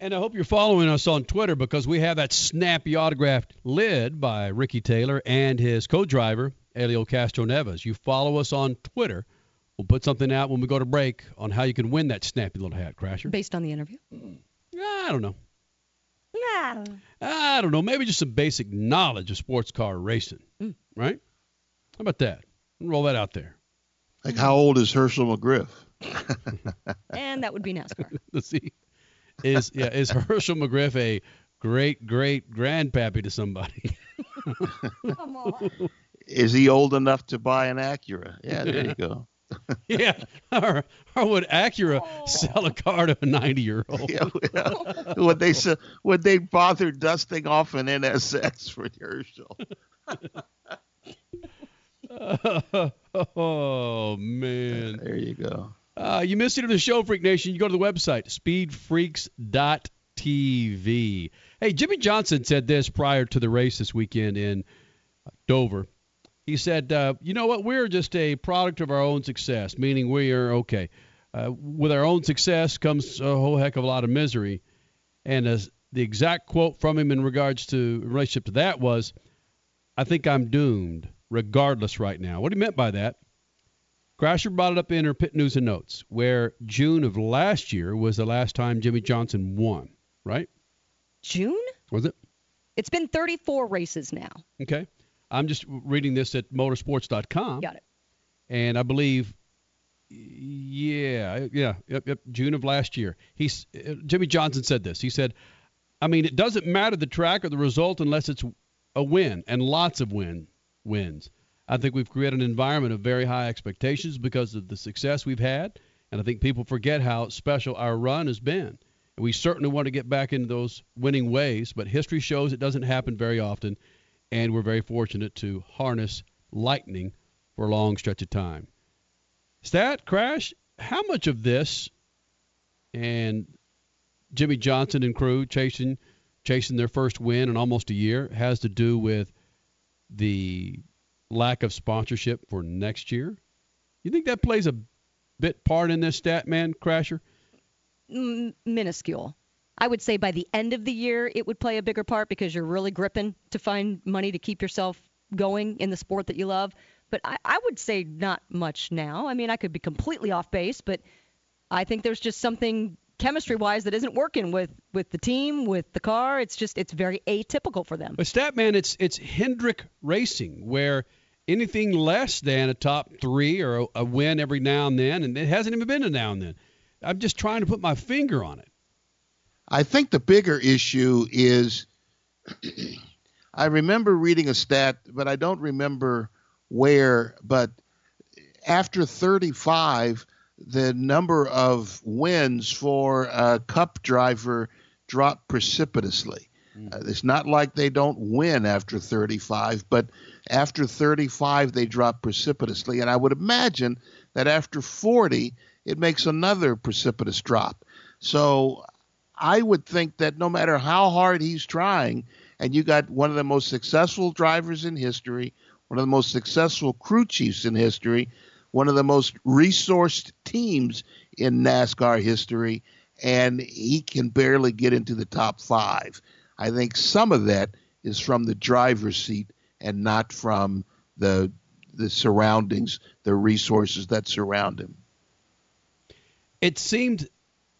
And I hope you're following us on Twitter because we have that snappy autographed lid by Ricky Taylor and his co-driver Helio Castroneves. You follow us on Twitter. We'll put something out when we go to break on how you can win that snappy little hat, Crasher. Based on the interview? I don't know. Yeah. I don't know. Maybe just some basic knowledge of sports car racing, Mm. right? How about that? Roll that out there. Like how old is Hershel McGriff? And that would be NASCAR. Let's see. Is yeah is Hershel McGriff a great great grandpappy to somebody? Come on. Is he old enough to buy an Acura? Yeah, there you go. yeah. Or, or would Acura Oh. sell a car to a 90 year old? Yeah, well, would they s- would they bother dusting off an NSX for Hershel? oh man. There you go. Uh, you missed it of the show, Freak Nation. You go to the website, speedfreaks.tv. Hey, Jimmie Johnson said this prior to the race this weekend in Dover. He said, uh, you know what? We're just a product of our own success, meaning we are okay. Uh, with our own success comes a whole heck of a lot of misery. And as the exact quote from him in regards to relationship to that was, I think I'm doomed, regardless right now. What he meant by that Crasher brought it up in her pit news and notes, where June of last year was the last time Jimmie Johnson won, right? June? Was it? It's been 34 races now. Okay. I'm just reading this at motorsports.com. Got it. And I believe, yeah, yeah, yep, yep, June of last year. He's uh, Jimmie Johnson said this. He said, I mean, it doesn't matter the track or the result unless it's a win and lots of win wins. I think we've created an environment of very high expectations because of the success we've had, and I think people forget how special our run has been. And we certainly want to get back into those winning ways, but history shows it doesn't happen very often, and we're very fortunate to harness lightning for a long stretch of time. Stat Crash, how much of this and Jimmie Johnson and crew chasing chasing their first win in almost a year has to do with the lack of sponsorship for next year? You think that plays a bit part in this stat, man, Crasher? Mm, minuscule. I would say by the end of the year, it would play a bigger part because you're really gripping to find money to keep yourself going in the sport that you love. But I, I would say not much now. I mean, I could be completely off base, but I think there's just something chemistry-wise that isn't working with with the team, with the car. It's just it's very atypical for them. But Statman, it's it's Hendrick Racing, where anything less than a top three or a, a win every now and then, and it hasn't even been a now and then. I'm just trying to put my finger on it. I think the bigger issue is I remember reading a stat, but I don't remember where. But after 35, the number of wins for a cup driver dropped precipitously. Uh, it's not like they don't win after 35, but after 35, they drop precipitously. And I would imagine that after 40, it makes another precipitous drop. So I would think that no matter how hard he's trying, and you got one of the most successful drivers in history, one of the most successful crew chiefs in history, one of the most resourced teams in NASCAR history, and he can barely get into the top five. I think some of that is from the driver's seat and not from the the surroundings, the resources that surround him. It seemed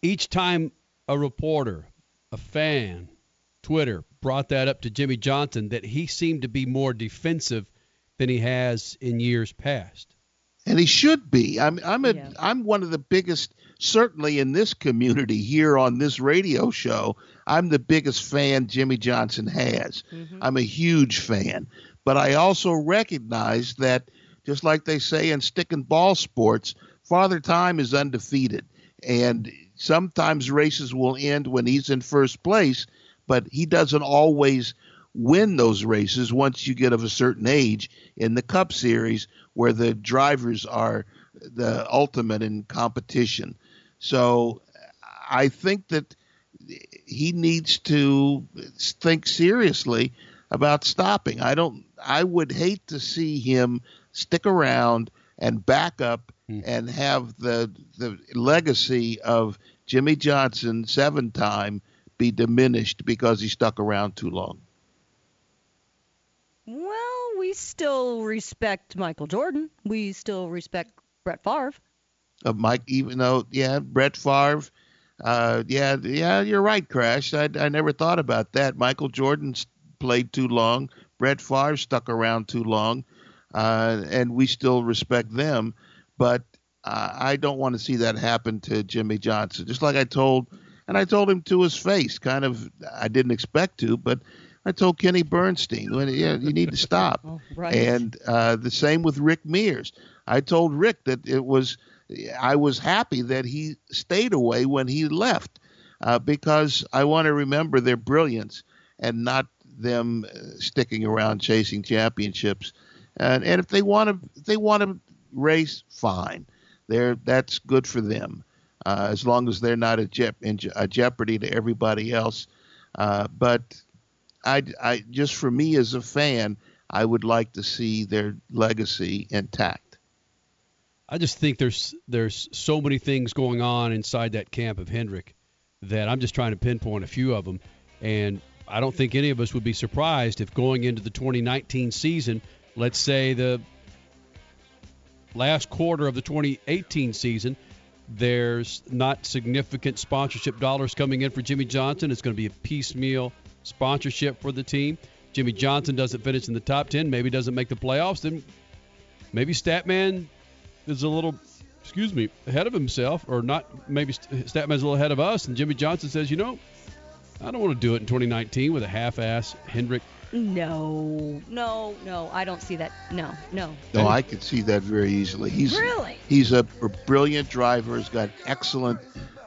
each time a reporter, a fan, Twitter brought that up to Jimmie Johnson that he seemed to be more defensive than he has in years past. and he should be. I'm I'm a am one of the biggest certainly in this community here on this radio show. I'm the biggest fan Jimmie Johnson has. Mm-hmm. I'm a huge fan, but I also recognize that just like they say in stick and ball sports, Father Time is undefeated, and sometimes races will end when he's in first place, but he doesn't always win those races once you get of a certain age in the Cup Series where the drivers are the ultimate in competition. So I think that he needs to think seriously about stopping. I don't I would hate to see him stick around and back up hmm. and have the the legacy of Jimmie Johnson seven time be diminished because he stuck around too long. Well, we still respect Michael Jordan. We still respect Brett Favre. Uh, Mike, even though, yeah, Brett Favre, uh, yeah, yeah, you're right, Crash. I, I never thought about that. Michael Jordan played too long. Brett Favre stuck around too long, uh, and we still respect them. But uh, I don't want to see that happen to Jimmie Johnson. Just like I told, and I told him to his face, kind of, I didn't expect to, but I told Kenny Bernstein, when you, you need to stop. Oh, right. And uh, the same with Rick Mears. I told Rick that it was, I was happy that he stayed away when he left uh, because I want to remember their brilliance and not them uh, sticking around chasing championships. And, and if they want to, they want to race, fine. They're, that's good for them, uh, as long as they're not a, je- a jeopardy to everybody else. Uh, but I, I just for me as a fan, I would like to see their legacy intact. I just think there's there's so many things going on inside that camp of Hendrick that I'm just trying to pinpoint a few of them, and I don't think any of us would be surprised if going into the 2019 season, let's say the last quarter of the 2018 season, there's not significant sponsorship dollars coming in for Jimmie Johnson. It's going to be a piecemeal sponsorship for the team. Jimmie Johnson doesn't finish in the top 10, maybe doesn't make the playoffs, then maybe Statman is a little, excuse me, ahead of himself, or not, maybe Statman's a little ahead of us, and Jimmie Johnson says, you know, I don't want to do it in 2019 with a half-ass Hendrick. No, no, no. I don't see that. No, no. No, I could see that very easily. He's really he's a brilliant driver. He's got excellent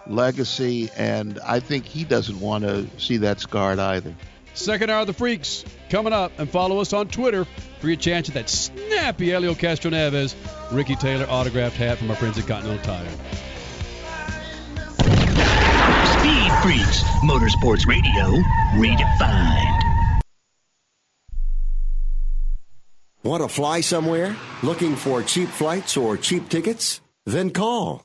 legacy, and I think he doesn't want to see that scarred either. Second hour of the Freaks coming up, and follow us on Twitter for your chance at that snappy Helio Castro Castroneves Ricky Taylor autographed hat from our friends at Continental Tire. Speed Freaks, Motorsports Radio, redefined. Want to fly somewhere? Looking for cheap flights or cheap tickets? Then call.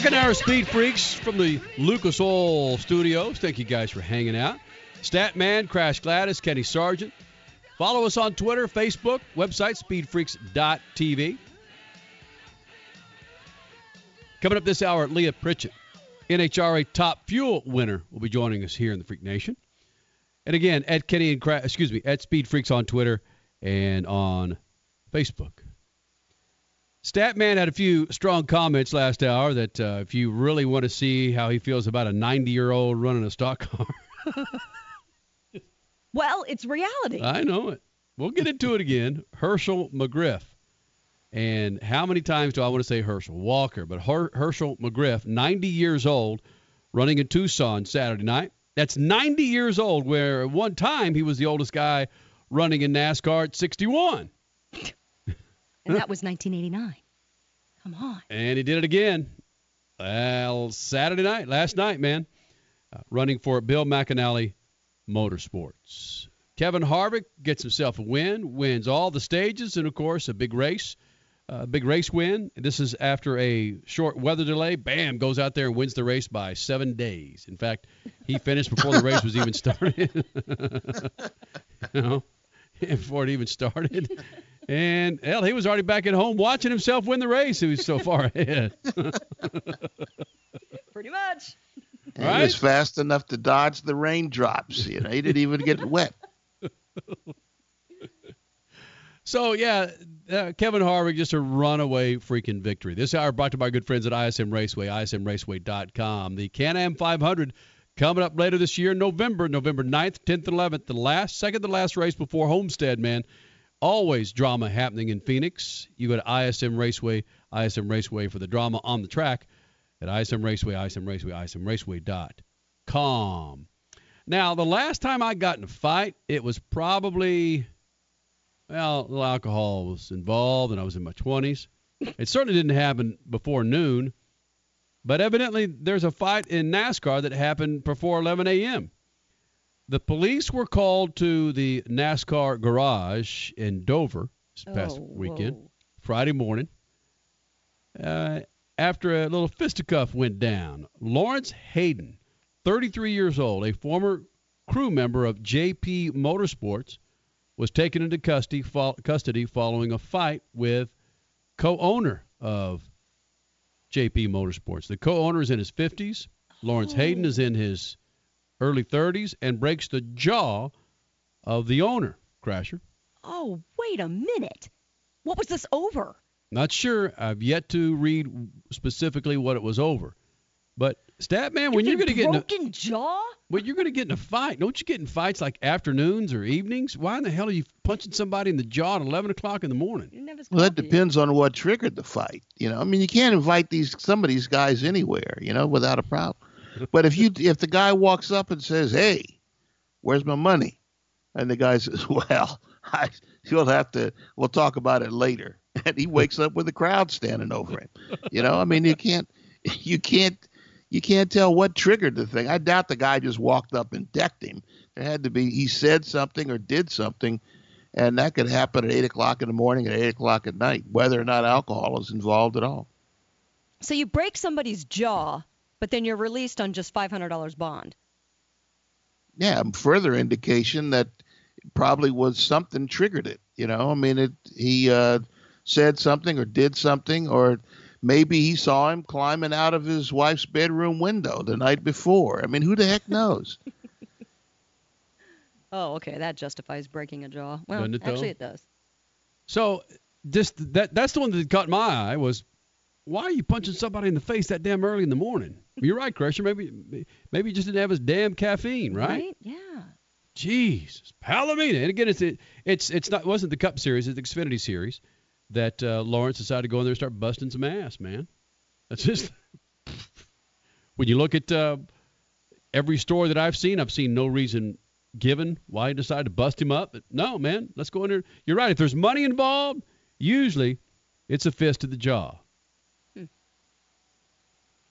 Second hour Speed Freaks from the Lucas Oil Studios. Thank you guys for hanging out. Statman, Crash Gladys, Kenny Sargent. Follow us on Twitter, Facebook, website, speedfreaks.tv. Coming up this hour, Leah Pritchett, NHRA Top Fuel winner, will be joining us here in the Freak Nation. And again, at Kenny and Crash, excuse me, at Speed Freaks on Twitter and on Facebook. Statman had a few strong comments last hour that uh, if you really want to see how he feels about a 90 year old running a stock car, Well, it's reality. I know it. We'll get into it again. Hershel McGriff. And how many times do I want to say Herschel? Walker, but Her- Hershel McGriff, 90 years old, running in Tucson Saturday night. That's 90 years old, where at one time he was the oldest guy running in NASCAR at 61. And that was 1989. Come on. And he did it again. Well, Saturday night, last night, man, uh, running for Bill McAnally Motorsports. Kevin Harvick gets himself a win, wins all the stages, and of course, a big race. A big race win. This is after a short weather delay. Bam, goes out there and wins the race by seven days. In fact, he finished before the race was even started. you know, before it even started. And hell, he was already back at home watching himself win the race. He was so far ahead. Pretty much. And He was fast enough to dodge the raindrops. You know, he didn't even get wet. So yeah, uh, Kevin Harvick just a runaway freaking victory. This hour brought to my good friends at ISM Raceway, ismraceway.com. The Can-Am 500 coming up later this year, November, November 9th, 10th, and 11th, the last, second to last race before Homestead, man. Always drama happening in Phoenix. You go to ISM Raceway, ISM Raceway for the drama on the track at ISM Raceway, ISM Raceway, ISM Raceway.com. Now, the last time I got in a fight, it was probably well, alcohol was involved, and I was in my 20s. It certainly didn't happen before noon, but evidently there's a fight in NASCAR that happened before 11 a.m. The police were called to the NASCAR garage in Dover this past Oh, weekend, whoa. Friday morning, uh, after a little fisticuff went down. Lawrence Hayden, 33 years old, a former crew member of JP Motorsports, was taken into custody, fol- custody following a fight with co-owner of JP Motorsports. The co-owner is in his 50s. Lawrence Hayden is in his early 30s and breaks the jaw of the owner, Crasher. Oh, wait a minute. What was this over? Not sure. I've yet to read specifically what it was over. But Statman, when you're going to get in a, broken jaw? when you're going to get in a fight, don't you get in fights like afternoons or evenings? Why in the hell are you punching somebody in the jaw at 11 o'clock in the morning? Well, that depends on what triggered the fight. You know, I mean, you can't invite these some of these guys anywhere, you know, without a problem. But if you if the guy walks up and says, "Hey, where's my money?" and the guy says, "Well, I, you'll have to. We'll talk about it later," and he wakes up with a crowd standing over him. You know, I mean, you can't you can't you can't tell what triggered the thing. I doubt the guy just walked up and decked him. There had to be he said something or did something, and that could happen at eight o'clock in the morning and eight o'clock at night, whether or not alcohol is involved at all. So you break somebody's jaw, but then you're released on just $500 bond. yeah, further indication that probably was something triggered it. You know, I mean, it he uh, said something or did something, or maybe he saw him climbing out of his wife's bedroom window the night before. I mean, who the heck knows? Oh, okay, that justifies breaking a jaw. Well, Doesn't it, though? actually, it does. So just that that's the one that caught my eye was why are you punching somebody in the face that damn early in the morning? You're right, Crusher. Maybe maybe he just didn't have his damn caffeine, right? Right. Yeah. Jesus, Palomino. And again, it's it, it's it's not it wasn't the Cup Series, it's the Xfinity Series that uh, Lawrence decided to go in there and start busting some ass, man. That's just when you look at uh, every story that I've seen, I've seen no reason given why he decided to bust him up. But no, man, let's go in there. You're right. If there's money involved, usually it's a fist to the jaw.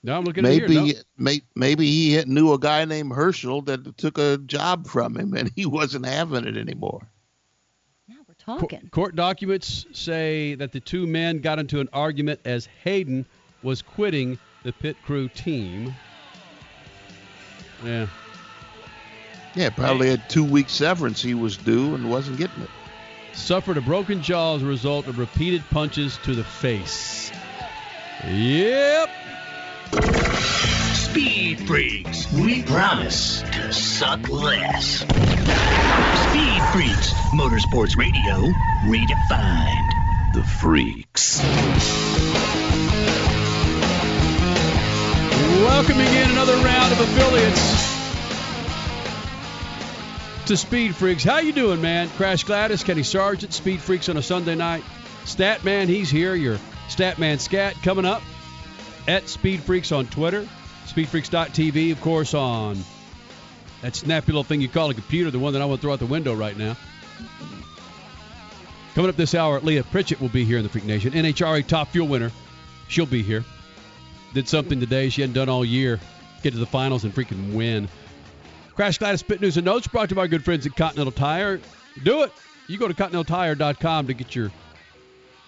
Now I'm looking maybe at here. No. may, maybe he knew a guy named Hershel that took a job from him and he wasn't having it anymore. Now we're Talking. court documents say that the two men got into an argument as Hayden was quitting the pit crew team. Yeah. Yeah, probably a two week severance he was due and wasn't getting it. Suffered a broken jaw as a result of repeated punches to the face. Yep. Speed Freaks, we promise to suck less. Speed Freaks, Motorsports Radio, redefined. The Freaks. Welcoming in another round of affiliates to Speed Freaks. How you doing, man? Crash Gladys, Kenny Sargent, Speed Freaks on a Sunday night. Stat Man, he's here. Your Stat Man Scat coming up at Speed Freaks on Twitter. SpeedFreaks.tv, of course, on that snappy little thing you call a computer, the one that I want to throw out the window right now. Coming up this hour, Leah Pritchett will be here in the Freak Nation. NHRA Top Fuel winner. She'll be here. Did something today she hadn't done all year. Get to the finals and freaking win. Crash Gladys Spit News and Notes brought to you by our good friends at Continental Tire. Do it. You go to ContinentalTire.com to get your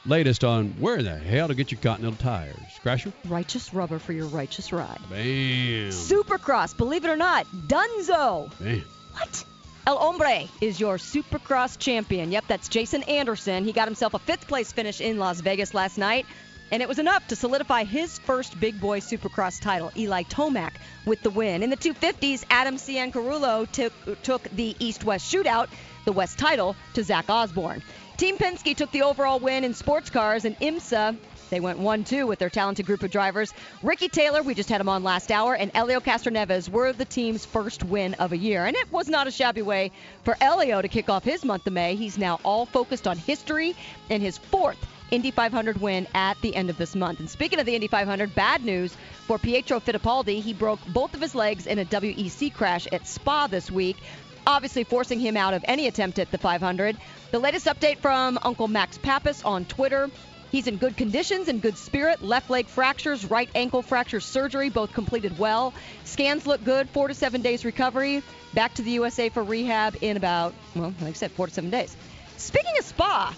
latest on where the hell to get your Continental tires. Crasher? Righteous rubber for your righteous ride. Bam. Supercross, believe it or not, Dunzo. Bam. What? El Hombre is your Supercross champion. Yep, that's Jason Anderson. He got himself a fifth place finish in Las Vegas last night, and it was enough to solidify his first big boy Supercross title. Eli Tomac with the win. In the 250s, Adam Cianciarulo took, took the East West shootout, the West title, to Zach Osborne. Team Penske took the overall win in sports cars, and IMSA they went 1 2 with their talented group of drivers. Ricky Taylor, we just had him on last hour, and Helio Castroneves were the team's first win of a year. And it was not a shabby way for Helio to kick off his month of May. He's now all focused on history and his fourth Indy 500 win at the end of this month. And speaking of the Indy 500, bad news for Pietro Fittipaldi. He broke both of his legs in a WEC crash at Spa this week obviously forcing him out of any attempt at the 500. The latest update from Uncle Max Papis on Twitter. He's in good conditions and good spirit. Left leg fractures, right ankle fracture surgery, both completed well. Scans look good, four to seven days recovery. Back to the USA for rehab in about, well, like I said, four to seven days. Speaking of Spa,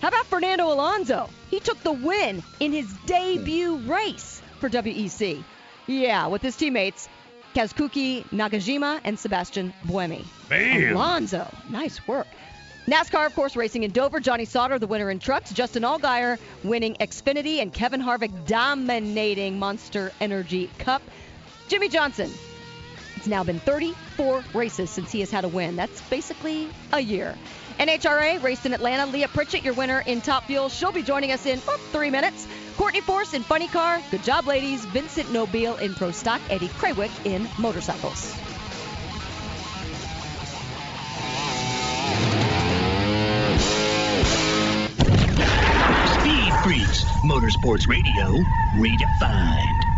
how about Fernando Alonso? He took the win in his debut race for WEC. Yeah, with his teammates Kazuki Nakajima and Sebastian Buemi. Bam. Alonso, nice work. NASCAR, of course, racing in Dover. Johnny Sauter, the winner in trucks. Justin Allgaier winning Xfinity, and Kevin Harvick dominating Monster Energy Cup. Jimmie Johnson. It's now been 34 races since he has had a win. That's basically a year. NHRA raced in Atlanta. Leah Pritchett, your winner in Top Fuel. She'll be joining us in three minutes. Courtney Force in Funny Car. Good job, ladies. Vincent Nobile in Pro Stock. Eddie Krawiec in Motorcycles. Speed Freaks, Motorsports Radio, redefined.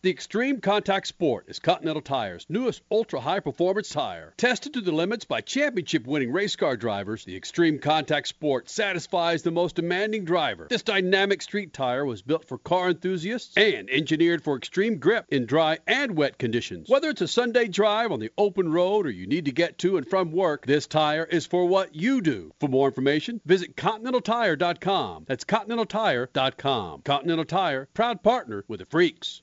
The Extreme Contact Sport is Continental Tire's newest ultra high performance tire. Tested to the limits by championship winning race car drivers, the Extreme Contact Sport satisfies the most demanding driver. This dynamic street tire was built for car enthusiasts and engineered for extreme grip in dry and wet conditions. Whether it's a Sunday drive on the open road or you need to get to and from work, this tire is for what you do. For more information, visit ContinentalTire.com. That's ContinentalTire.com. Continental Tire, proud partner with the Freaks.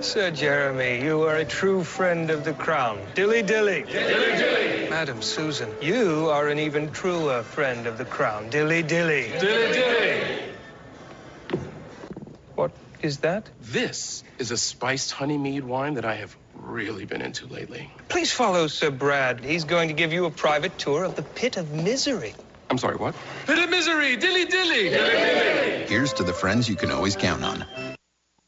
Sir Jeremy, you are a true friend of the crown. Dilly dilly. Dilly dilly. Madam Susan, you are an even truer friend of the crown. Dilly dilly. Dilly dilly. What is that? This is a spiced honey mead wine that I have really been into lately. Please follow Sir Brad. He's going to give you a private tour of the pit of misery. I'm sorry, what? Pit of misery. Dilly dilly. Dilly dilly. Here's to the friends you can always count on.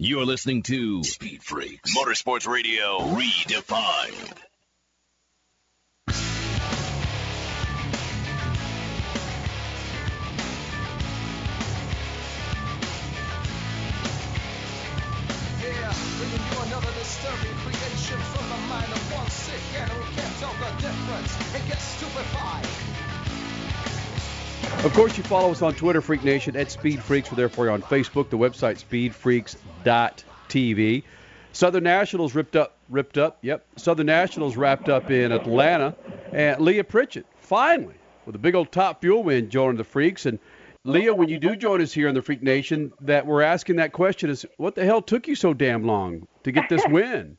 You're listening to Speed Freaks Motorsports Radio Redefined. Yeah, bringing you another disturbing creation from the mind of one sick and who can't tell the difference and gets stupefied. Of course, you follow us on Twitter, Freak Nation, at Speed Freaks. We're there for you on Facebook, the website speedfreaks.tv. Southern Nationals ripped up, ripped up, yep. Southern Nationals wrapped up in Atlanta. And Leah Pritchett, finally, with a big old top fuel win, joining the Freaks. And Leah, when you do join us here in the Freak Nation, that we're asking that question is, what the hell took you so damn long to get this win?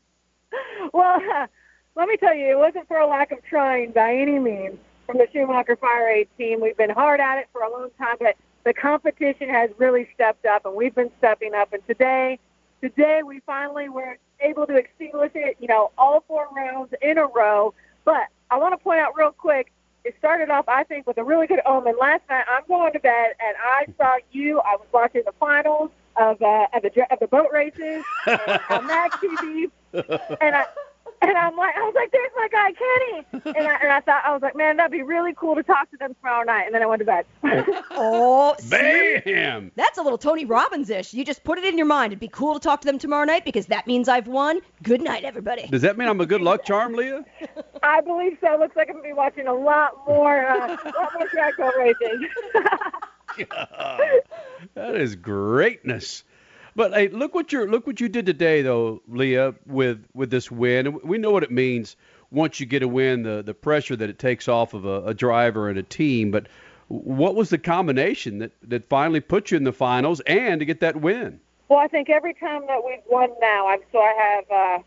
Well, let me tell you, it wasn't for a lack of trying by any means from the Schumacher FireAde team. We've been hard at it for a long time, but the competition has really stepped up, and we've been stepping up. And today, today we finally were able to extinguish it, you know, all four rounds in a row. But I want to point out real quick, it started off, I think, with a really good omen. Last night, I'm going to bed, and I saw you. I was watching the finals of uh, of the of the boat races on MAVTV, and I and I'm like, I was like, there's my guy Kenny, and I, and I thought, I was like, man, that'd be really cool to talk to them tomorrow night, and then I went to bed. Oh, see? Bam! That's a little Tony Robbins ish. You just put it in your mind. It'd be cool to talk to them tomorrow night because that means I've won. Good night, everybody. Does that mean I'm a good luck charm, Leah? I believe so. Looks like I'm gonna be watching a lot more, uh, a lot more track boat races. That is greatness. But hey, look what you look what you did today, though, Leah, with with this win. We know what it means once you get a win, the the pressure that it takes off of a, a driver and a team. But what was the combination that that finally put you in the finals and to get that win? Well, I think every time that we've won now, I've, so I have uh,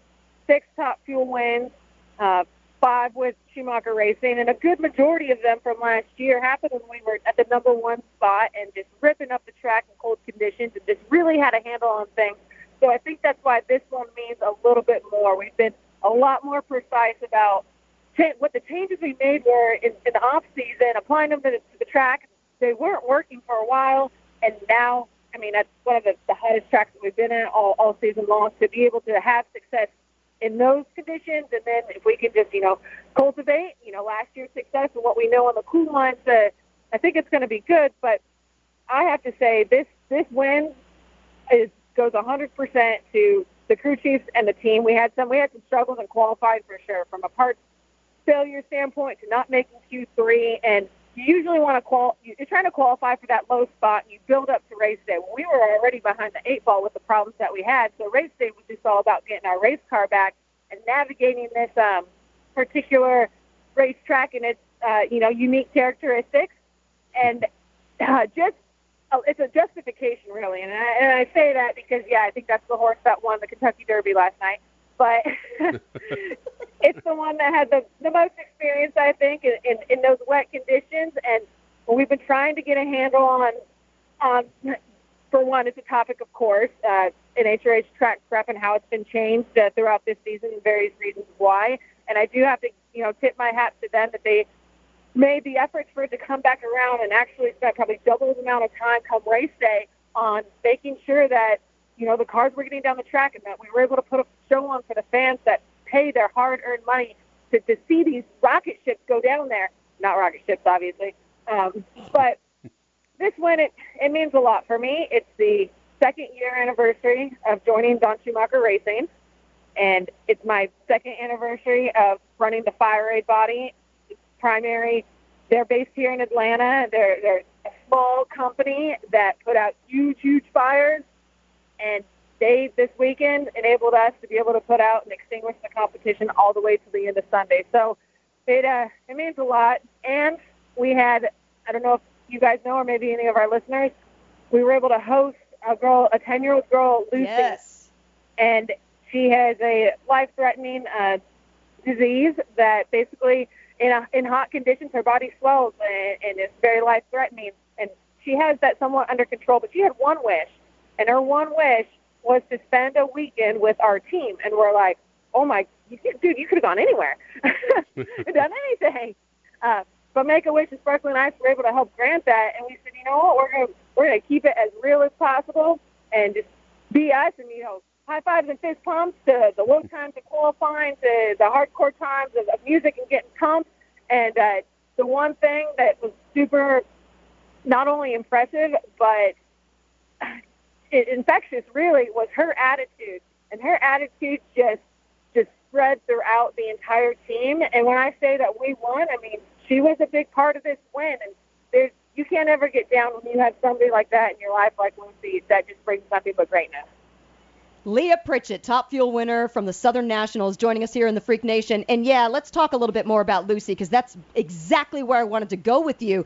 six top fuel wins, uh, five with Schumacher Racing, and a good majority of them from last year happened when we were at the number one spot and just ripping up the track in cold conditions and just really had a handle on things. So I think that's why this one means a little bit more. We've been a lot more precise about cha- what the changes we made were in, in the off season, applying them to the, to the track. They weren't working for a while, and now, I mean, that's one of the, the hottest tracks that we've been in all, all season long. To be able to have success in those conditions, and then if we can just, you know, cultivate, you know, last year's success and what we know on the cool lines, uh, I think it's going to be good. But I have to say this this win is goes 100% to the crew chiefs and the team. We had some we had some struggles in qualifying for sure, from a parts failure standpoint to not making Q3, and you usually want to qual you're trying to qualify for that low spot and you build up to race day. Well, we were already behind the eight ball with the problems that we had, so race day was just all about getting our race car back and navigating this um, particular racetrack and its uh, you know unique characteristics, and uh, just uh, it's a justification really, and I, and I say that because yeah, I think that's the horse that won the Kentucky Derby last night, but. it's the one that had the, the most experience, I think, in, in, in those wet conditions. And we've been trying to get a handle on, on for one, it's a topic, of course, uh, NHRA track prep and how it's been changed uh, throughout this season and various reasons why. And I do have to, you know, tip my hat to them that they made the efforts for it to come back around and actually spent probably double the amount of time come race day on making sure that, you know, the cars were getting down the track and that we were able to put a show on for the fans that pay their hard-earned money to, to see these rocket ships go down there. Not rocket ships, obviously, um, but this win it it means a lot for me. It's the second year anniversary of joining Don Schumacher Racing, and it's my second anniversary of running the FireAde body. primary. They're based here in Atlanta. They're they're a small company that put out huge, huge fires, and they this weekend enabled us to be able to put out and extinguish the competition all the way to the end of Sunday. So it uh, it means a lot. And we had I don't know if you guys know or maybe any of our listeners, we were able to host a girl, a 10 year old girl, Lucy, Yes. and she has a life threatening uh, disease that basically in a, in hot conditions her body swells and, and it's very life threatening. And she has that somewhat under control, but she had one wish, and her one wish was to spend a weekend with our team. And we're like, oh my, dude, you could have gone anywhere, done anything. Uh, but Make a Wish and Sparkling Ice were able to help grant that, and we said, you know what, we're gonna we're gonna keep it as real as possible and just be us, and you know, high fives and fist pumps to the low times of qualifying to the hardcore times of, of music and getting pumped. And uh, the one thing that was super, not only impressive but infectious, really, was her attitude, and her attitude just just spread throughout the entire team. And when I say that we won, I mean she was a big part of this win. And there's you can't ever get down when you have somebody like that in your life, like Lucy. That just brings nothing but greatness. Leah Pritchett, top fuel winner from the Southern Nationals, joining us here in the Freak Nation. And yeah, let's talk a little bit more about Lucy because that's exactly where I wanted to go with you.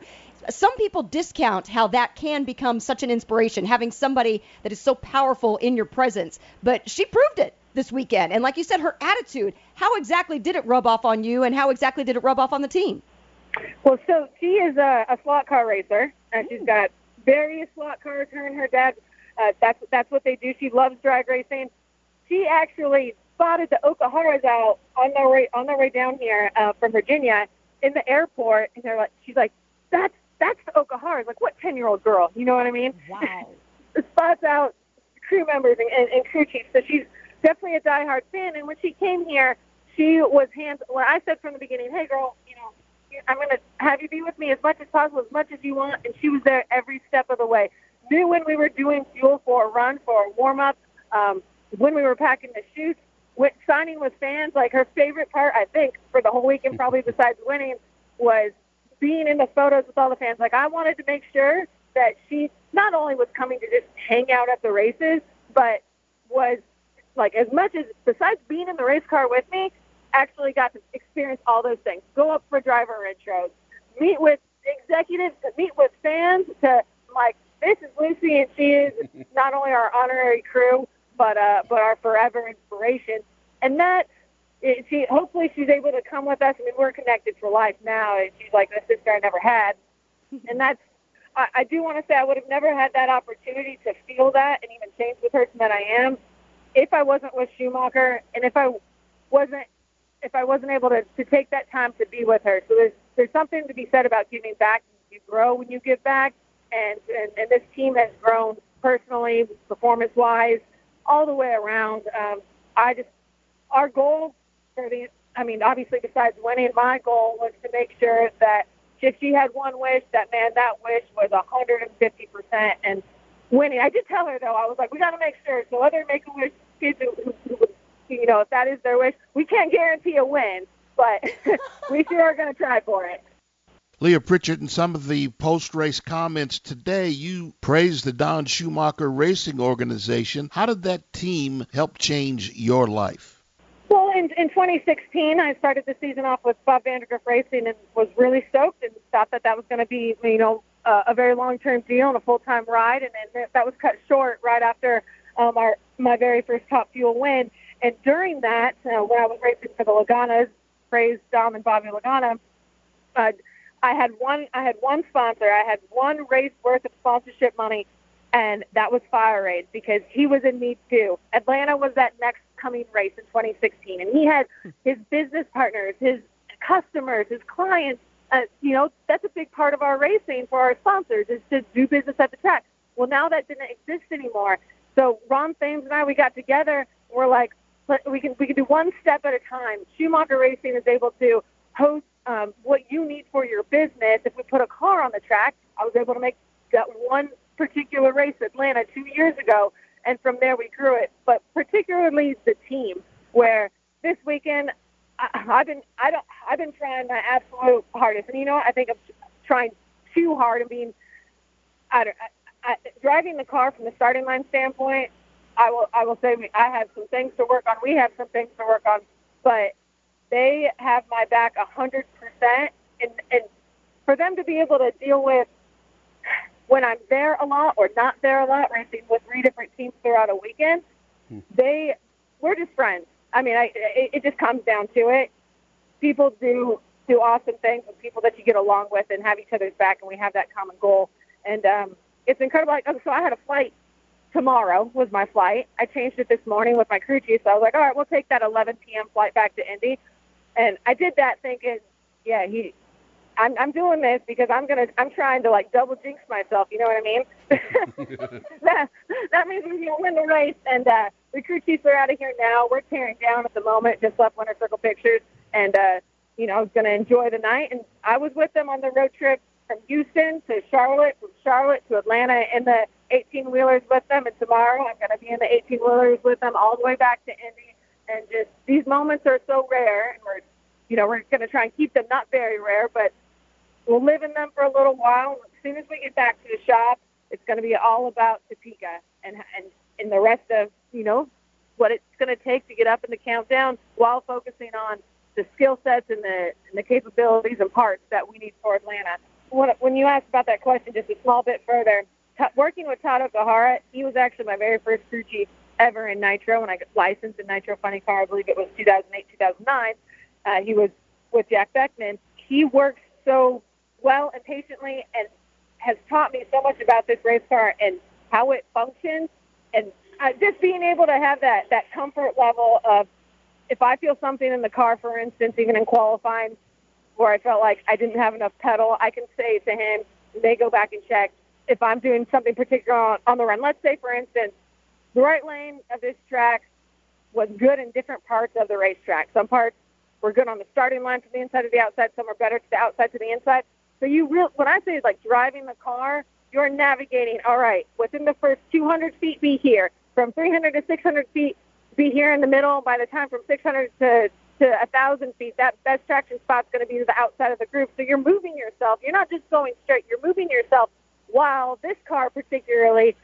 Some people discount how that can become such an inspiration, having somebody that is so powerful in your presence. But she proved it this weekend. And like you said, her attitude, how exactly did it rub off on you and how exactly did it rub off on the team? Well, so she is a, a slot car racer, and she's got various slot cars. Her and her dad, uh, that's that's what they do. She loves drag racing. She actually spotted the Okuharas out on their way on their way down here uh, from Virginia in the airport, and they're like, she's like, that's that's the Okuharas. Like, what ten year old girl? You know what I mean? Wow. spots out crew members and, and, and crew chiefs. So she's definitely a diehard fan. And when she came here, she was hands. When I said from the beginning, "Hey, girl, you know, I'm going to have you be with me as much as possible, as much as you want," and she was there every step of the way. Knew when we were doing fuel for a run, for a warm up, um, when we were packing the chutes, went signing with fans. Like her favorite part, I think, for the whole weekend, probably besides winning, was being in the photos with all the fans. Like I wanted to make sure that she not only was coming to just hang out at the races, but was like as much as besides being in the race car with me, actually got to experience all those things. Go up for driver intros, meet with executives, to meet with fans, to like this is Lucy and she is not only our honorary crew, but uh, but our forever inspiration. And that it, she hopefully she's able to come with us. I mean, we're connected for life now, and she's like the sister I never had, and that's. I, I do want to say I would have never had that opportunity to feel that and even change the person that I am if I wasn't with Schumacher, and if I wasn't if I wasn't able to, to take that time to be with her. So there's there's something to be said about giving back. You grow when you give back, and and, and this team has grown personally, performance wise, all the way around. Um, I just our goal for the, I mean, obviously besides winning, my goal was to make sure that if she had one wish, that man, that wish was 150% and winning. I did tell her though, I was like, we got to make sure. So other Make a Wish kids you know, if that is their wish, we can't guarantee a win, but we sure are going to try for it. Leah Pritchett, in some of the post race comments today, you praised the Don Schumacher Racing Organization. How did that team help change your life? Well, in, in 2016, I started the season off with Bob Vandergriff Racing and was really stoked and thought that that was going to be, you know, uh, a very long-term deal and a full-time ride. And then that was cut short right after um, our my very first Top Fuel win. And during that, uh, when I was racing for the Laganas, praised Dom and Bobby Lagana, uh, I had one I had one sponsor. I had one race worth of sponsorship money, and that was FireAde because he was in need too. Atlanta was that next coming race in 2016, and he had his business partners, his customers, his clients. Uh, you know, that's a big part of our racing for our sponsors is to do business at the track. Well, now that didn't exist anymore. So Ron Thames and I, we got together. We're like, we can we can do one step at a time. Schumacher Racing is able to host um, what you need for your business. If we put a car on the track, I was able to make that one particular race, Atlanta, two years ago, and from there we grew it. But particularly the team, where this weekend I, I've been I don't I've been trying my absolute hardest, and you know what? I think I'm trying too hard and being I don't. I, I, driving the car from the starting line standpoint, I will I will say we, I have some things to work on. We have some things to work on, but they have my back a hundred percent, and and for them to be able to deal with when I'm there a lot or not there a lot, racing with three different teams throughout a weekend, they we're just friends. I mean, I it, it just comes down to it. People do do awesome things with people that you get along with and have each other's back, and we have that common goal. And um, it's incredible. Like, so I had a flight tomorrow was my flight. I changed it this morning with my crew chief, so I was like, all right, we'll take that 11 p.m. flight back to Indy. And I did that thinking, yeah, he, I'm, I'm doing this because I'm gonna, I'm trying to like double jinx myself. You know what I mean? that, that means we're gonna win the race. And uh, the crew chiefs are out of here now. We're tearing down at the moment. Just left Winter Circle Pictures, and uh, you know, I was gonna enjoy the night. And I was with them on the road trip from Houston to Charlotte, from Charlotte to Atlanta in the 18 wheelers with them. And tomorrow I'm going to be in the 18 wheelers with them all the way back to Indy. And just these moments are so rare, and we're, you know, we're going to try and keep them not very rare, but we'll live in them for a little while. As soon as we get back to the shop, it's going to be all about Topeka and and and the rest of you know what it's going to take to get up in the countdown while focusing on the skill sets and the and the capabilities and parts that we need for Atlanta. When, when you asked about that question just a small bit further, t- working with Todd Okuhara, he was actually my very first crew chief ever in Nitro when I got licensed in Nitro Funny Car. I believe it was 2008, 2009. Uh, he was with Jack Beckman. He works so well and patiently and has taught me so much about this race car and how it functions and uh, just being able to have that that comfort level of if I feel something in the car, for instance, even in qualifying, where I felt like I didn't have enough pedal, I can say to him, they go back and check if I'm doing something particular on, on the run. Let's say, for instance, the right lane of this track was good in different parts of the racetrack. Some parts were good on the starting line from the inside to the outside. Some are better to the outside to the inside. So you real when I say is like driving the car, you're navigating. All right, within the first 200 feet, be here. From 300 to 600 feet, be here in the middle. By the time from 600 to to a thousand feet, that best traction spot's going to be to the outside of the group. So you're moving yourself. You're not just going straight. You're moving yourself. While this car particularly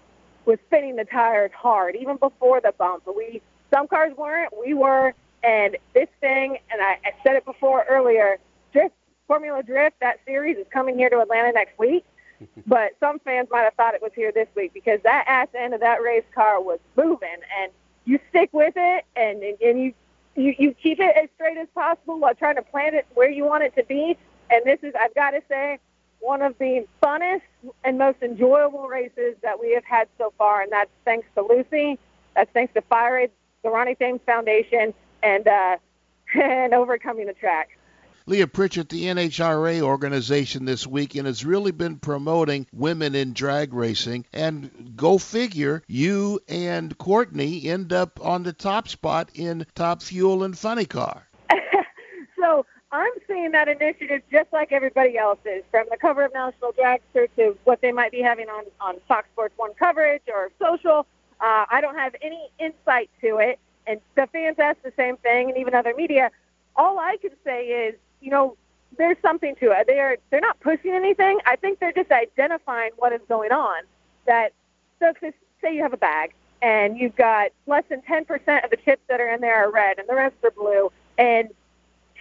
was spinning the tires hard, even before the bump. We some cars weren't. We were. And this thing, and I, I said it before earlier, Drift Formula Drift, that series is coming here to Atlanta next week. but some fans might have thought it was here this week because that ass end of that race car was moving, and you stick with it, and and you you you keep it as straight as possible while trying to plant it where you want it to be. And this is, I've got to say, one of the funnest and most enjoyable races that we have had so far, and that's thanks to Lucy. That's thanks to FireAde, the Ronnie Thames Foundation, and uh, and overcoming the track. Leah Pritchett, the NHRA organization this week, and has really been promoting women in drag racing. And go figure, you and Courtney end up on the top spot in Top Fuel and Funny Car. so I'm seeing that initiative just like everybody else is, from the cover of National Dragster to what they might be having on, on Fox Sports 1 coverage or social. Uh, I don't have any insight to it. And the fans ask the same thing, and even other media. All I can say is, you know, there's something to it. They're they're not pushing anything. I think they're just identifying what is going on. That so if, say you have a bag and you've got less than 10% of the chips that are in there are red and the rest are blue, and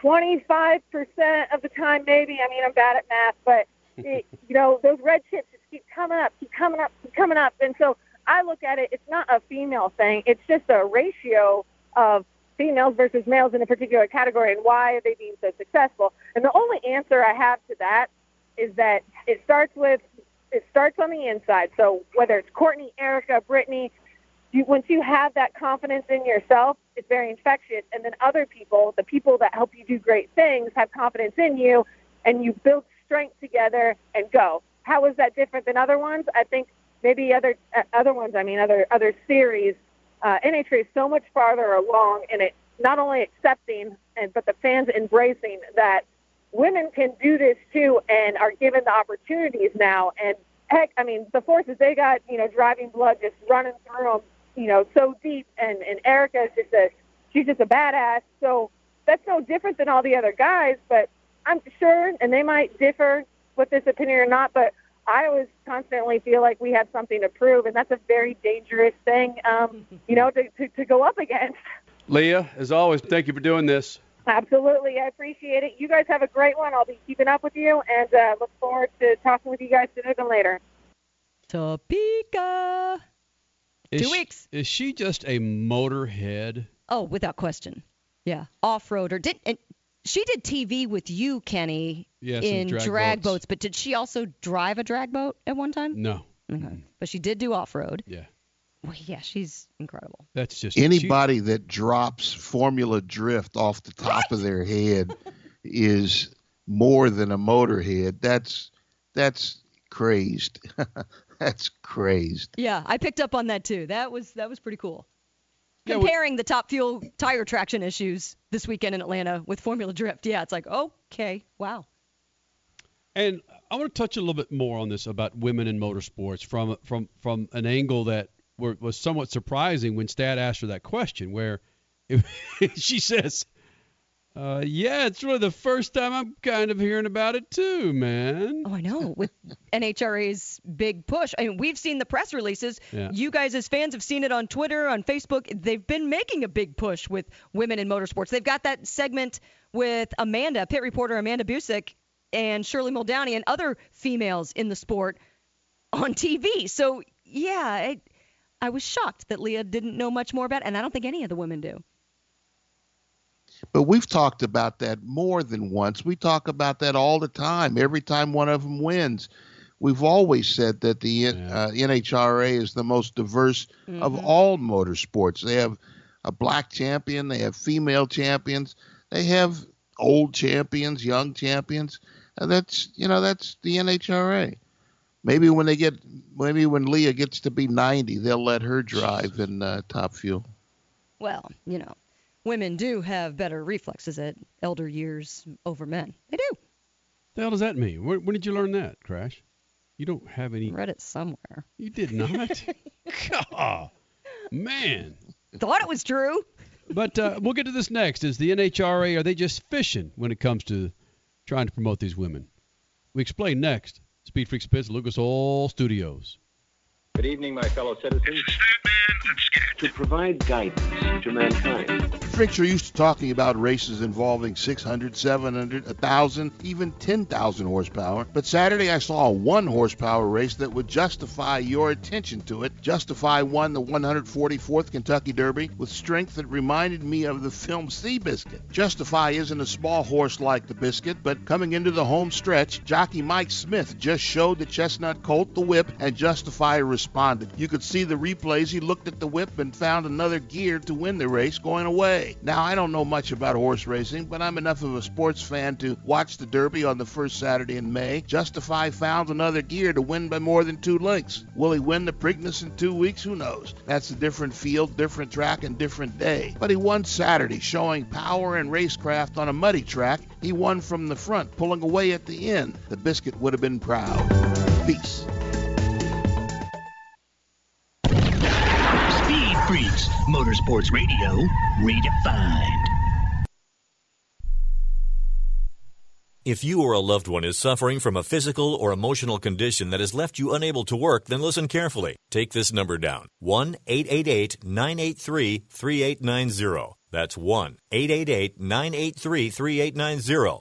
25% of the time, maybe. I mean, I'm bad at math, but it, you know, those red chips just keep coming up, keep coming up, keep coming up, and so I look at it. It's not a female thing. It's just a ratio of females versus males in a particular category, and why are they being so successful? And the only answer I have to that is that it starts with it starts on the inside. So whether it's Courtney, Erica, Brittany, you, once you have that confidence in yourself, it's very infectious. And then other people, the people that help you do great things, have confidence in you, and you build strength together and go. How is that different than other ones? I think maybe other uh, other ones. I mean, other other series. Uh, NHRA is so much farther along in it, not only accepting and but the fans embracing that women can do this too, and are given the opportunities now. And heck, I mean, the forces they got, you know, driving blood just running through them you know, so deep. And and Erica is just a she's just a badass. So that's no different than all the other guys. But I'm sure, and they might differ with this opinion or not, but I always constantly feel like we have something to prove, and that's a very dangerous thing, um, you know, to, to, to go up against. Leah, as always, thank you for doing this. Absolutely, I appreciate it. You guys have a great one. I'll be keeping up with you, and uh, look forward to talking with you guys sooner than later. Topeka. Is Two she- weeks. Is she just a motorhead? Oh, without question. Yeah, off-roader. Did and she did TV with you, Kenny, Yes, in in drag drag boats. boats. But did she also drive a drag boat at one time? No. Okay. But she did do off-road. Yeah. Well, yeah, she's incredible. That's just Anybody that drops Formula Drift off the top of their head is more than a motorhead. That's that's crazed. that's crazed. Yeah, I picked up on that too. That was that was pretty cool. Yeah, we- Comparing the top fuel tire traction issues this weekend in Atlanta with Formula Drift. Yeah, it's like, okay, wow. And I want to touch a little bit more on this about women in motorsports from from from an angle that were, was somewhat surprising when Stat asked her that question, where she says, uh, "Yeah, it's really the first time I'm kind of hearing about it too, man." Oh, I know. With NHRA's big push. I mean, we've seen the press releases. Yeah. You guys, as fans, have seen it on Twitter, on Facebook. They've been making a big push with women in motorsports. They've got that segment with Amanda, pit reporter Amanda Busick, and Shirley Muldowney, and other females in the sport on TV. So, yeah, I, I was shocked that Leah didn't know much more about it, and I don't think any of the women do. But we've talked about that more than once. We talk about that all the time. Every time one of them wins, we've always said that the uh, NHRA is the most diverse of Mhm. all motorsports. They have a black champion, they have female champions, they have old champions, young champions. And that's you know that's the NHRA. Maybe when they get maybe when Leah gets to be 90, they'll let her drive in uh, Top Fuel. Well, you know, women do have better reflexes at elder years over men. They do. The hell does that mean? When, when did you learn that, Crash? You don't have any. Read it somewhere. You did not. God, man. Thought it was true. But uh, we'll get to this next. Is the NHRA are they just fishing when it comes to trying to promote these women? We explain next. Speed Freaks Pits, Lucas Oil Studios. Good evening, my fellow citizens. To provide guidance to mankind. Freaks are used to talking about races involving 600, 700, 1,000, even 10,000 horsepower. But Saturday I saw a one horsepower race that would justify your attention to it. Justify won the 144th Kentucky Derby with strength that reminded me of the film Seabiscuit. Justify isn't a small horse like the Biscuit, but coming into the home stretch, jockey Mike Smith just showed the chestnut colt the whip and Justify responded. You could see the replays. He looked at the whip and found another gear to win the race going away. Now, I don't know much about horse racing, but I'm enough of a sports fan to watch the Derby on the first Saturday in May, justify found another gear to win by more than two lengths. Will he win the Preakness in two weeks? Who knows? That's a different field, different track, and different day. But he won Saturday, showing power and racecraft on a muddy track. He won from the front, pulling away at the end. The biscuit would have been proud. Peace. Freaks, Motorsports Radio, redefined. If you or a loved one is suffering from a physical or emotional condition that has left you unable to work, then listen carefully. Take this number down 1 888 983 3890. That's 1 888 983 3890.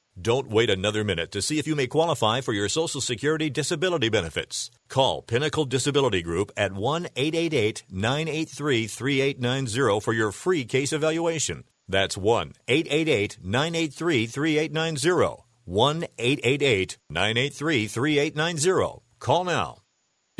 Don't wait another minute to see if you may qualify for your Social Security disability benefits. Call Pinnacle Disability Group at 1 888 983 3890 for your free case evaluation. That's 1 888 983 3890. 1 888 983 3890. Call now.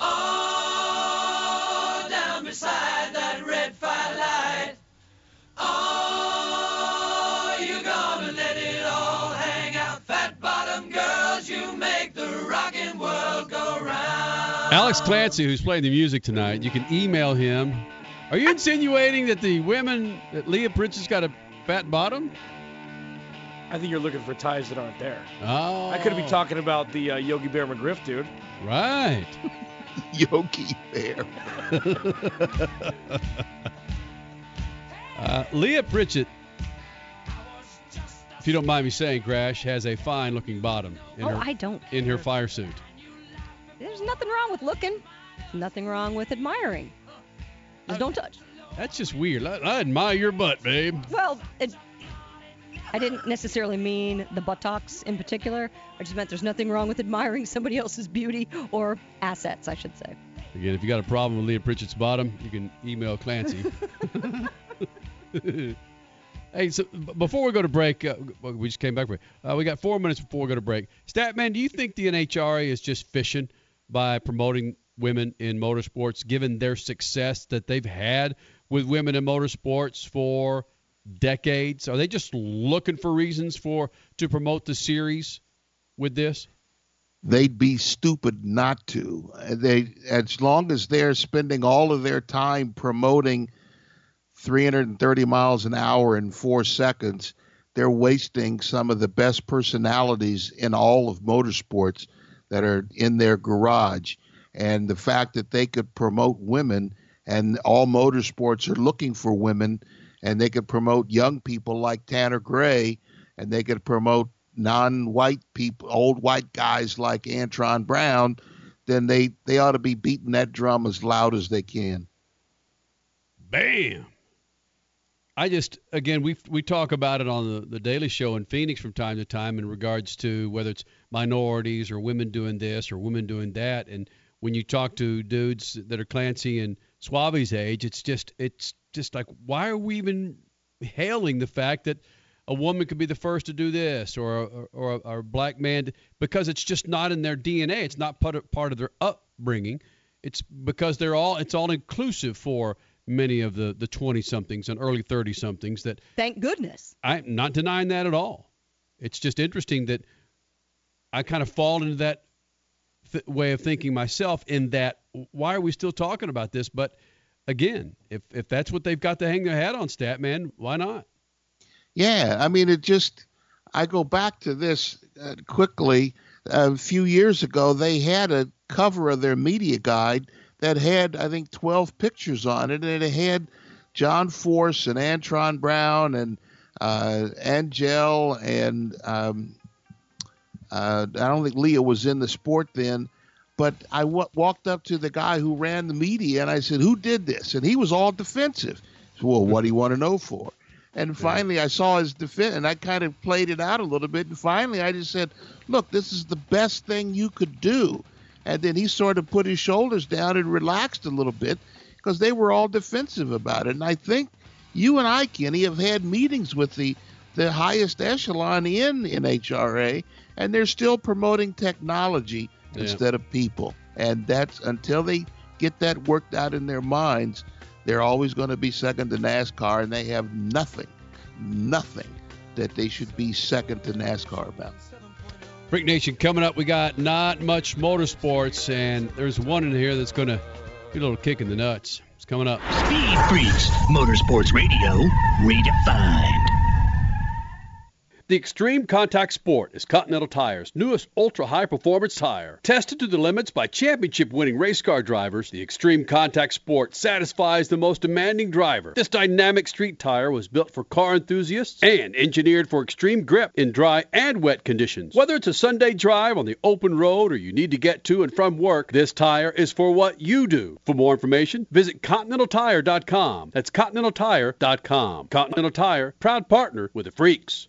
Oh, down beside that red firelight. Oh, you gonna let it all hang out? Fat bottom girls, you make the rockin' world go round. Alex Clancy, who's playing the music tonight, you can email him. Are you insinuating that the women, that Leah Prince has got a fat bottom? I think you're looking for ties that aren't there. Oh. I could be talking about the uh, Yogi Bear McGriff dude. Right. Yogi Bear. uh, Leah Pritchett, if you don't mind me saying, Crash, has a fine looking bottom in Oh, her I don't in her fire suit. There's nothing wrong with looking. Nothing wrong with admiring. Just don't touch. That's just weird. I, I admire your butt, babe. Well, it, I didn't necessarily mean the buttocks in particular. I just meant there's nothing wrong with admiring somebody else's beauty or assets, I should say. Again, if you got a problem with Leah Pritchett's bottom, you can email Clancy. hey, so before we go to break, uh, we just came back. From, uh, we got four minutes before we go to break. Statman, do you think the NHRA is just fishing by promoting women in motorsports, given their success that they've had with women in motorsports for decades? Are they just looking for reasons for to promote the series with this? They'd be stupid not to. They, as long as they're spending all of their time promoting 330 miles an hour in four seconds, they're wasting some of the best personalities in all of motorsports that are in their garage. And the fact that they could promote women, and all motorsports are looking for women, and they could promote young people like Tanner Gray, and they could promote non-white people, old white guys like Antron Brown, then they they ought to be beating that drum as loud as they can. Bam. I just again we we talk about it on the, the Daily Show in Phoenix from time to time in regards to whether it's minorities or women doing this or women doing that, and when you talk to dudes that are Clancy and Suave's age, it's just it's just like why are we even hailing the fact that a woman could be the first to do this or or, or, a, or a black man because it's just not in their DNA. It's not part of, part of their upbringing. It's because they're all it's all inclusive for many of the the 20 somethings and early 30 somethings that Thank goodness. I'm not denying that at all. It's just interesting that I kind of fall into that th- way of thinking myself in that why are we still talking about this but again if if that's what they've got to hang their hat on stat man why not Yeah, I mean, it just, I go back to this uh, quickly. a few years ago, they had a cover of their media guide that had, I think, 12 pictures on it, and it had John Force and Antron Brown and uh, Angelle and um, uh, I don't think Leah was in the sport then, but I w- walked up to the guy who ran the media and I said, "Who did this?" And he was all defensive. Said, well, what do you want to know for? And finally, I saw his defense, and I kind of played it out a little bit. And finally, I just said, "Look, this is the best thing you could do." And then he sort of put his shoulders down and relaxed a little bit because they were all defensive about it. And I think you and I, Kenny, have had meetings with the the highest echelon in NHRA, and they're still promoting technology Yeah. instead of people. And that's until they get that worked out in their minds, they're always going to be second to NASCAR, and they have nothing, nothing that they should be second to NASCAR about. Freak Nation coming up. We got not much motorsports, and there's one in here that's going to be a little kick in the nuts. It's coming up. Speed Freaks, Motorsports Radio, redefined. The Extreme Contact Sport is Continental Tire's newest ultra high performance tire. Tested to the limits by championship winning race car drivers, the Extreme Contact Sport satisfies the most demanding driver. This dynamic street tire was built for car enthusiasts and engineered for extreme grip in dry and wet conditions. Whether it's a Sunday drive on the open road or you need to get to and from work, this tire is for what you do. For more information, visit ContinentalTire.com. That's ContinentalTire.com. Continental Tire, proud partner with the Freaks.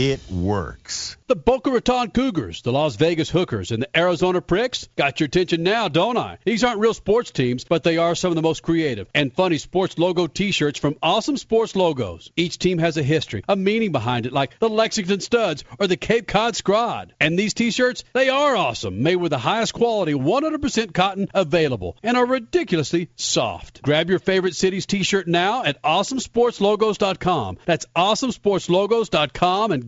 It works. The Boca Raton Cougars, the Las Vegas Hookers, and the Arizona Pricks got your attention now, don't I? These aren't real sports teams, but they are some of the most creative and funny sports logo t-shirts from Awesome Sports Logos. Each team has a history, a meaning behind it, like the Lexington Studs or the Cape Cod Scrod. And these t-shirts, they are awesome, made with the highest quality 100% cotton available, and are ridiculously soft. Grab your favorite city's t-shirt now at awesomesportslogos.com. That's awesomesportslogos.com and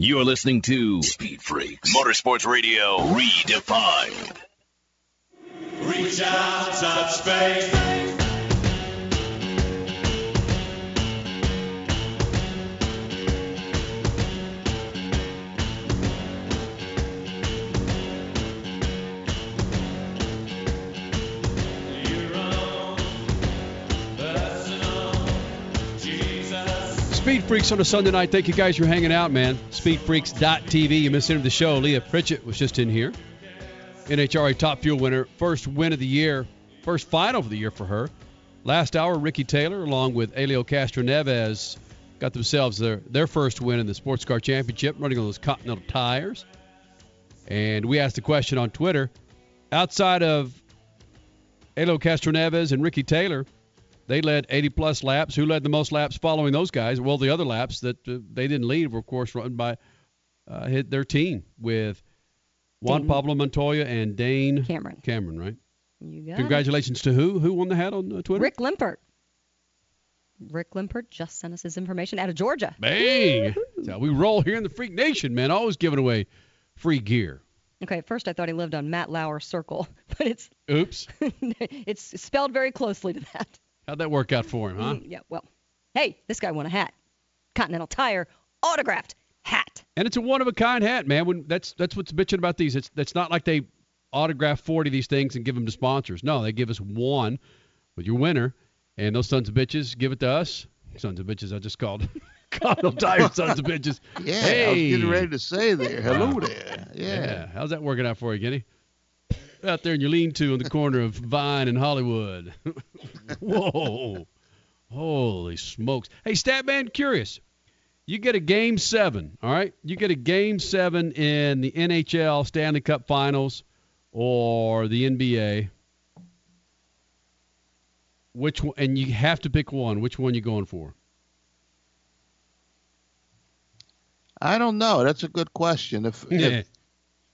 You're listening to Speed Freaks Motorsports Radio Redefined. Reach out, touch space. Speed Freaks on a Sunday night. Thank you guys for hanging out, man. Speedfreaks.tv. You missed into the show. Leah Pritchett was just in here. NHRA Top Fuel winner. First win of the year. First final of the year for her. Last hour, Ricky Taylor, along with Helio Castroneves, got themselves their, their first win in the Sports Car Championship, running on those Continental tires. And we asked the question on Twitter outside of Helio Castroneves and Ricky Taylor, they led 80 plus laps. Who led the most laps following those guys? Well, the other laps that uh, they didn't lead were, of course, run by uh, hit their team with Juan Dane. Pablo Montoya and Dane Cameron. Cameron, right? You got it. Congratulations to who? Who won the hat on uh, Twitter? Rick Limpert. Rick Limpert just sent us his information out of Georgia. Bang! That's how we roll here in the Freak Nation, man. Always giving away free gear. Okay, at first I thought he lived on Matt Lauer Circle, but it's Oops. it's spelled very closely to that. How'd that work out for him, huh? Mm, yeah, well, hey, this guy won a hat. Continental Tire autographed hat. And it's a one of a kind hat, man. When that's that's what's bitching about these. It's that's not like they autograph 40 of these things and give them to sponsors. No, they give us one with your winner, and those sons of bitches give it to us. Sons of bitches, I just called. Continental Tire sons of bitches. Yeah, hey. I was getting ready to say there. Hello there. Yeah. How's that working out for you, Kenny? Out there in your lean-to in the corner of Vine and Hollywood. Whoa. Holy smokes. Hey, Statman, curious. You get a game seven, all right? You get a game seven in the NHL Stanley Cup Finals or the NBA. Which one? And you have to pick one. Which one you going for? I don't know. That's a good question. If Yeah. if,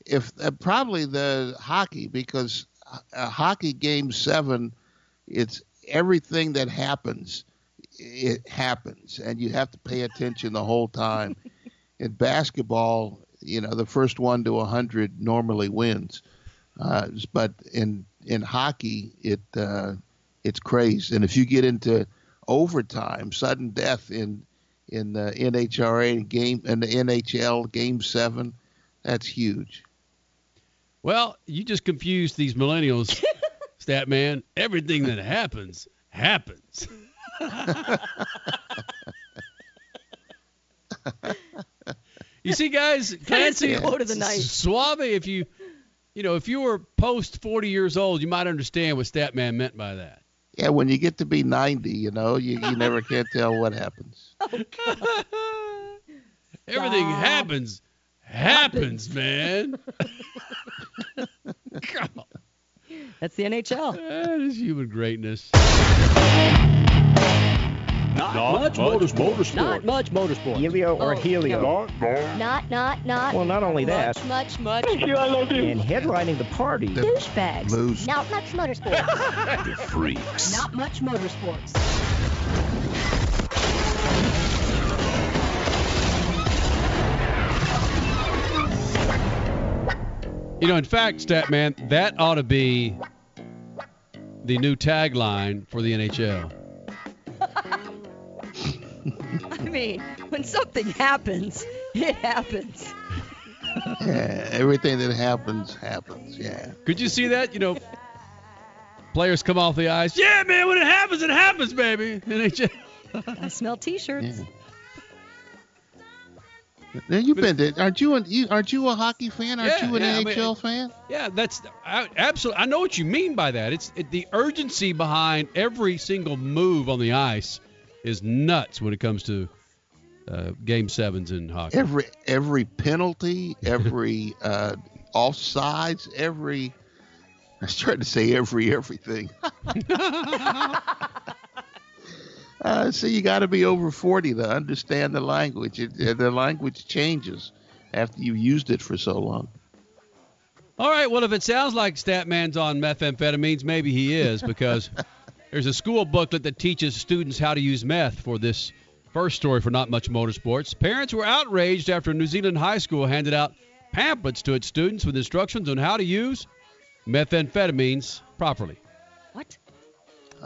if uh, probably the hockey because a hockey game seven, it's everything that happens, it happens, and you have to pay attention the whole time. In basketball, you know, the first one to a hundred normally wins, uh, but in in hockey, it uh, it's crazy. And if you get into overtime, sudden death in in the NHRA game and the NHL game seven, that's huge. Well, you just confused these millennials, stat man. Everything that happens happens. you see, guys, Clancy, the quote of the night. Suave. If you, you know, if you were post forty years old, you might understand what Statman meant by that. Yeah, when you get to be 90, you know, you, you never can't tell what happens. Oh, Everything happens, happens, man. That's the NHL. That is human greatness. Not, much motorsport. Not much motorsport. Helio or Oh, Helio. Not, not, not. Well, not only much, that. Much, much. And headlining the party. Douchebags. Blues. Not much motorsports. The Freaks. not much motorsports. You know, in fact, Statman, that ought to be the new tagline for the NHL. I mean, when something happens, it happens. yeah, everything that happens happens. Yeah. Could you see that? You know, players come off the ice. Yeah, man, when it happens, it happens, baby. And they just, I smell T-shirts. Yeah. Now you've been there. aren't you an, you aren't you a hockey fan? Aren't Yeah, you an yeah, I NHL mean, fan? yeah, that's I, absolutely. I know what you mean by that. It's it, the urgency behind every single move on the ice is nuts when it comes to uh, game sevens in hockey. Every every penalty, every uh, offsides, every I was trying to say every everything. uh, so you got to be over 40 to understand the language. It, uh, the language changes after you've used it for so long. All right, well, if it sounds like Statman's on methamphetamines, maybe he is because there's a school booklet that teaches students how to use meth for this first story for Not Much Motorsports. Parents were outraged after a New Zealand high school handed out pamphlets to its students with instructions on how to use methamphetamines properly. What?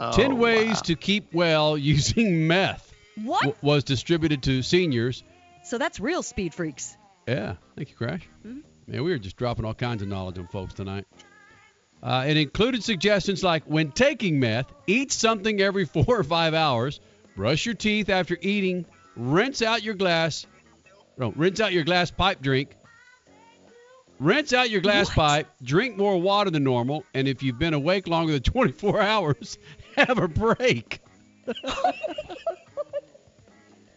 Oh, 10 ways wow. to keep well using meth What? w- was distributed to seniors. So that's real speed freaks. Yeah, thank you, Crash. Mhm. Man, we were just dropping all kinds of knowledge on folks tonight. Uh, it included suggestions like when taking meth, eat something every four or five hours, brush your teeth after eating, rinse out your glass, no, rinse out your glass pipe drink, rinse out your glass What? pipe, drink more water than normal, and if you've been awake longer than 24 hours, have a break.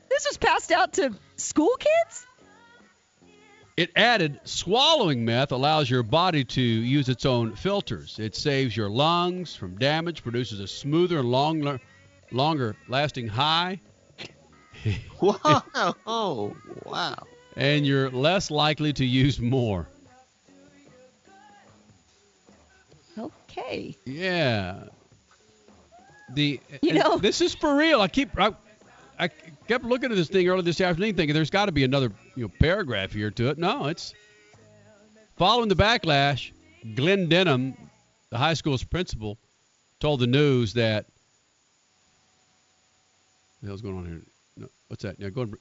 This was passed out to school kids? It added swallowing meth allows your body to use its own filters. It saves your lungs from damage, produces a smoother and longer, longer lasting high, Wow! Oh, wow! and you're less likely to use more. Okay. Yeah. The You know- this is for real. I keep I, I kept looking at this thing earlier this afternoon, thinking there's got to be another you know paragraph here to it. No, it's following the backlash. Glenn Denham, the high school's principal, told the news that. The hell's going on here? No, what's that? Yeah, go. and-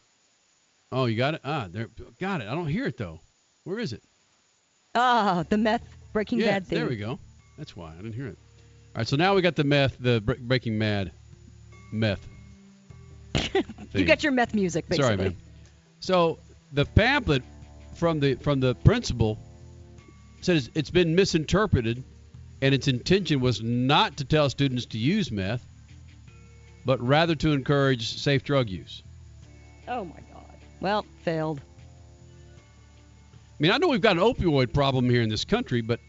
Oh, you got it. Ah, there. Got it. I don't hear it though. Where is it? Ah, the meth Breaking yeah, Bad thing. there we go. That's why I didn't hear it. All right, so now we got the meth, the Breaking Mad meth. You got your meth music, basically. Sorry, man. So the pamphlet from the from the principal says it's been misinterpreted, and its intention was not to tell students to use meth, but rather to encourage safe drug use. Oh my God. Well, failed. I mean, I know we've got an opioid problem here in this country, but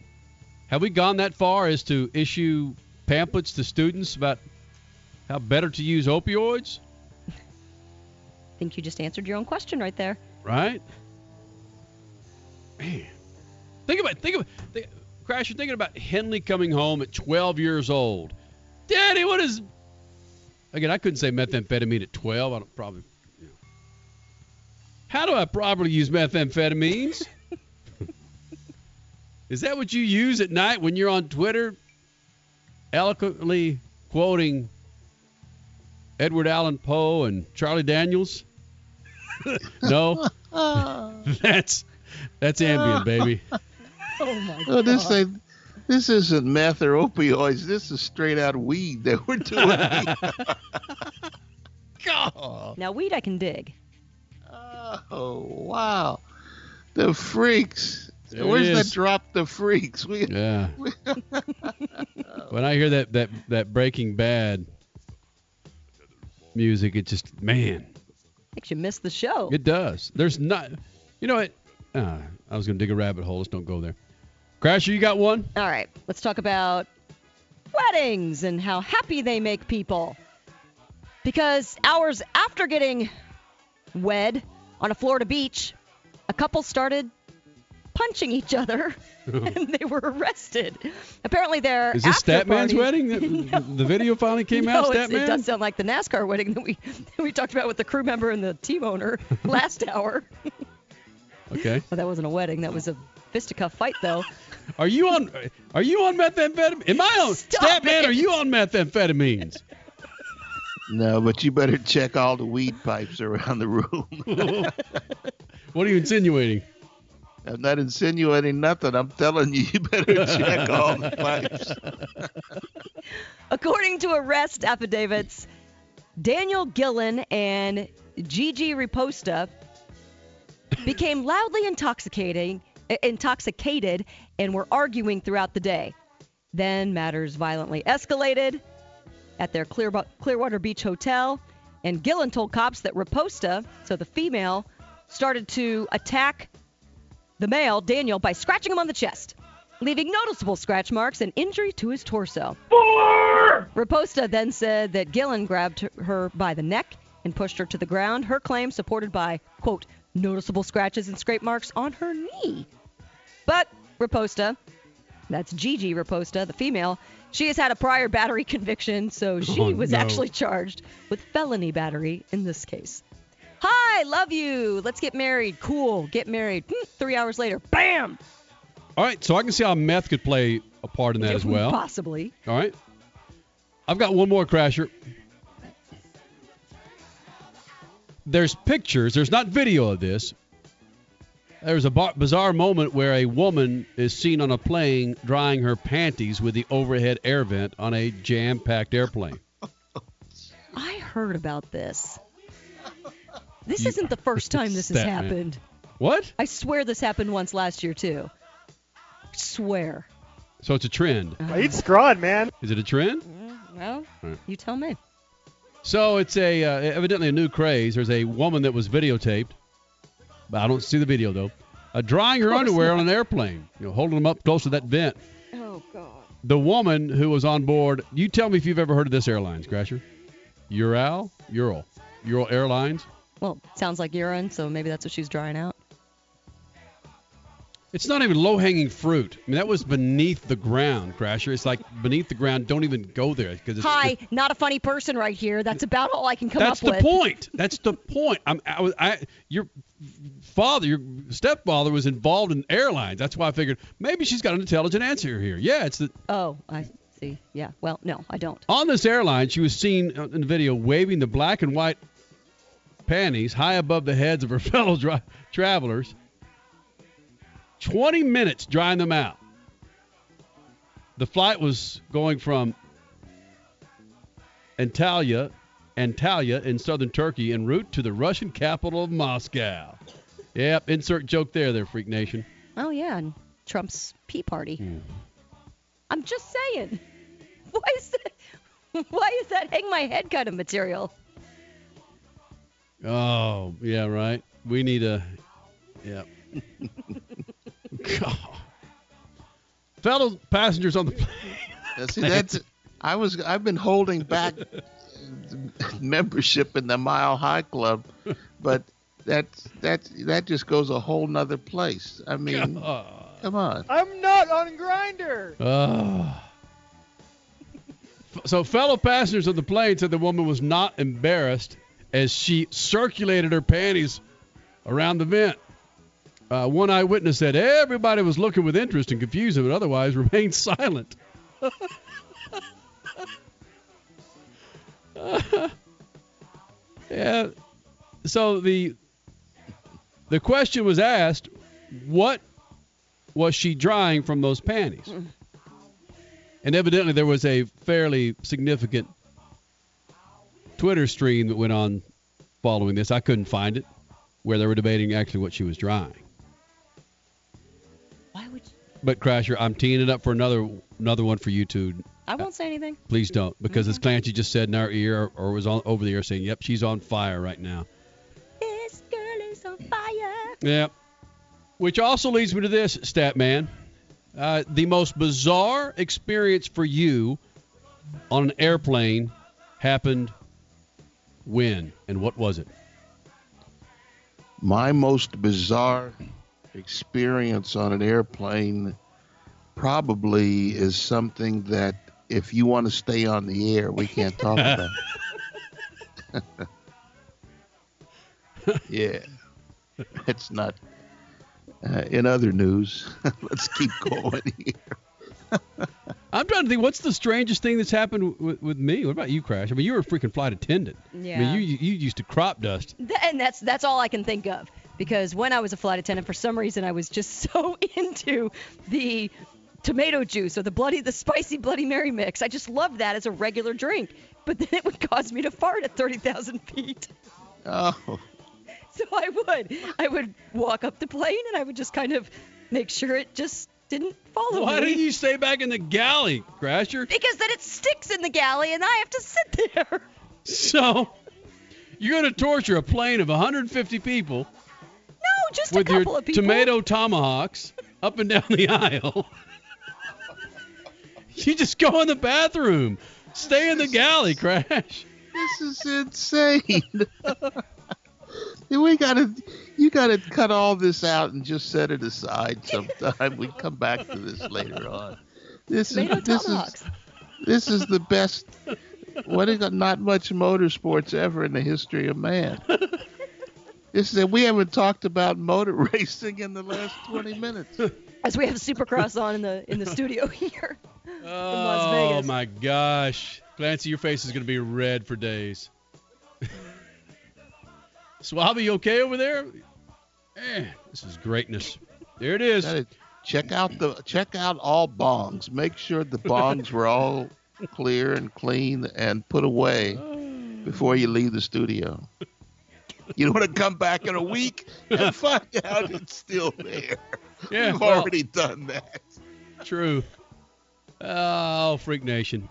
have we gone that far as to issue pamphlets to students about how better to use opioids? I think you just answered your own question right there. Right? Man, think about think about think, Crash. You're thinking about Henley coming home at 12 years old. Daddy, what is? Again, I couldn't say methamphetamine at 12. I don't probably. You know. How do I properly use methamphetamines? is that what you use at night when you're on Twitter, eloquently quoting Edward Allan Poe and Charlie Daniels? no, that's that's Ambien, baby. Oh my Oh, this thing, this isn't meth or opioids. This is straight out weed that we're doing. God. Now, weed I can dig. Oh wow, the freaks. There Where's that is. drop? The freaks. We, Yeah. we- When I hear that that that Breaking Bad music, it just man, Makes you miss the show. it does. There's not, you know what? Uh, I was gonna dig a rabbit hole. Let's don't go there. Crasher, you got one? All right, let's talk about weddings and how happy they make people. Because hours after getting wed on a Florida beach, a couple started punching each other and they were arrested. Apparently, their Is this after Statman's wedding? The, the video finally came no, out. it's- it Statman. does sound like the NASCAR wedding that we that we talked about with the crew member and the team owner last hour. Okay. Well, that wasn't a wedding. That was a fisticuff fight, though. Are you on? Are you on methamphetamine? Am I on? Stop Statman, it. are you on methamphetamines? no, but you better check all the weed pipes around the room. what are you insinuating? I'm not insinuating nothing. I'm telling you, you better check all the pipes. According to arrest affidavits, Daniel Gillen and Gigi Riposta became loudly intoxicating, eh, intoxicated and were arguing throughout the day. Then matters violently escalated at their Clearwater Beach hotel, and Gillen told cops that Riposta, so the female, started to attack the male, Daniel, by scratching him on the chest, leaving noticeable scratch marks and injury to his torso. Four! Riposta then said that Gillen grabbed her by the neck and pushed her to the ground, her claim supported by, quote, noticeable scratches and scrape marks on her knee. But Riposta, that's Gigi Riposta, the female, she has had a prior battery conviction, so she Oh, was no. actually charged with felony battery in this case. Hi, love you. Let's get married. Cool. Get married. Hmm, Three hours later, bam. All right, so I can see how meth could play a part in that as well. Possibly. All right. I've got one more crasher. There's pictures. There's not video of this. There's a bar- bizarre moment where a woman is seen on a plane drying her panties with the overhead air vent on a jam-packed airplane. I heard about this. This You- isn't the first time this has Stat man. happened. What? I swear this happened once last year too. swear. So it's a trend. I Eat scrod, man. Is it a trend? Well, Right. you tell me. So it's a uh, evidently a new craze. There's a woman that was videotaped, but I don't see the video though, uh, drying her underwear not. on an airplane, you know, holding them up close to that vent. Oh God. The woman who was on board. You tell me if you've ever heard of this airlines, Crasher. Ural, Ural, Ural Airlines. Well, sounds like urine, so maybe that's what she's drying out. It's not even low-hanging fruit. I mean, that was beneath the ground, Crasher. It's like beneath the ground. Don't even go there because it's Hi, not a funny person right here. That's about all I can come up with. That's the point. That's the point. I'm, I was, I, your father, your stepfather was involved in airlines. That's why I figured maybe she's got an intelligent answer here. Yeah, it's the, Oh, I see. Yeah. Well, no, I don't. on this airline. She was seen uh, in the video waving the black and white panties high above the heads of her fellow dri- travelers. 20 minutes drying them out. The flight was going from Antalya, Antalya in southern Turkey en route to the Russian capital of Moscow. Yep, insert joke there, there, Freak Nation. Oh yeah, and Trump's pee party. Hmm. I'm just saying. Why is that? Why is that hang my head kind of material? Oh, yeah, right. We need a. Yeah. God. Fellow passengers on the plane. Now, see, that's I was I've been holding back membership in the Mile High Club, but that that that just goes a whole nother place. I mean, come on. I'm not on Grindr. Ah. so, fellow passengers on the plane said the woman was not embarrassed as she circulated her panties around the vent. Uh, one eyewitness said everybody was looking with interest and confusion, but otherwise remained silent. yeah. So the the question was asked, what was she drying from those panties? And evidently there was a fairly significant Twitter stream that went on following this. I couldn't find it where they were debating actually what she was drying. Why would But Crasher, I'm teeing it up for another another one for you to I won't say anything? please don't because as Clancy just said in our ear or, or was on over the air saying, "Yep, she's on fire right now." This girl is on fire. Yeah. Which also leads me to this, stat man. Uh, the most bizarre experience for you on an airplane happened when and what was it? My most bizarre experience on an airplane probably is something that if you want to stay on the air, we can't talk about. yeah. It's not. Uh, in other news, let's keep going here. I'm trying to think what's the strangest thing that's happened with, with me. What about you, Crash? I mean, you were a freaking flight attendant. Yeah. I mean, you you you used to crop dust. Th- And that's that's all I can think of. because when I was a flight attendant, for some reason, I was just so into the tomato juice or the bloody, the spicy Bloody Mary mix. I just loved that as a regular drink. But then it would cause me to fart at 30,000 feet. Oh. So I would, I would walk up the plane and I would just kind of make sure it just didn't follow Why me. didn't you stay back in the galley, Crasher? Because then it sticks in the galley and I have to sit there. So you're going to torture a plane of 150 people No, just with a couple your of people. tomato tomahawks up and down the aisle. you just go in the bathroom. Stay in the galley, Crash. This is insane. we gotta, you gotta cut all this out and just set it aside sometime. we come back to this later on. This Tomato is this tomahawks. is this is the best. What is not much motorsports ever in the history of man. This is we haven't talked about motor racing in the last 20 minutes. As we have Supercross on in the in the studio here in Las Oh Vegas. my gosh, Clancy, your face is going to be red for days. Swabby, you okay over there? Man, this is greatness. There it is. Gotta check out the check out all bongs. Make sure the bongs were all clear and clean and put away before you leave the studio. You don't want to come back in a week and find out it's still there. Yeah, We've well- already done that. True. Oh, Freak Nation.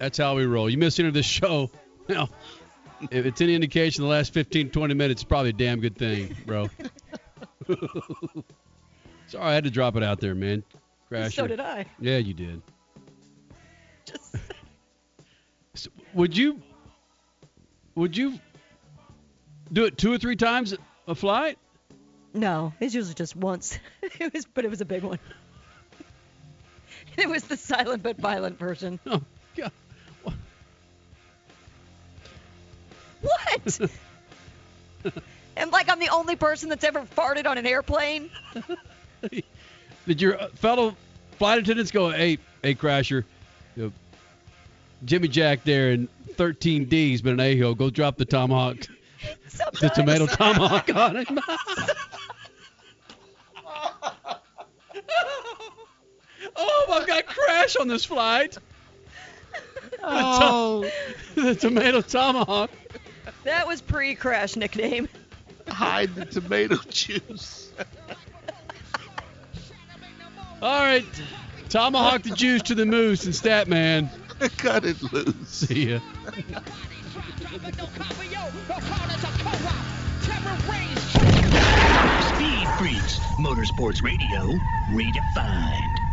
That's how we roll. You missed into this show. Now, if it's any indication, the last 15, 20 minutes is probably a damn good thing, bro. Sorry, I had to drop it out there, man. Crasher. So did I. Yeah, you did. So, would you? Would you do it two or three times a flight? No, it's usually just once. it was, but it was a big one. It was the silent but violent version. Oh God. What? and like I'm the only person that's ever farted on an airplane. Did your uh, fellow flight attendants go, hey, hey, Crasher, you know, Jimmy Jack there in 13D's been an a-hole. Go drop the tomahawk, the tomato tomahawk on him. oh, I've got Crash on this flight. Oh. the tomato tomahawk. That was pre-crash nickname. Hide the tomato juice. All right, tomahawk the juice to the moose and Statman. Cut it loose. See ya. Speed Freaks, Motorsports Radio, redefined.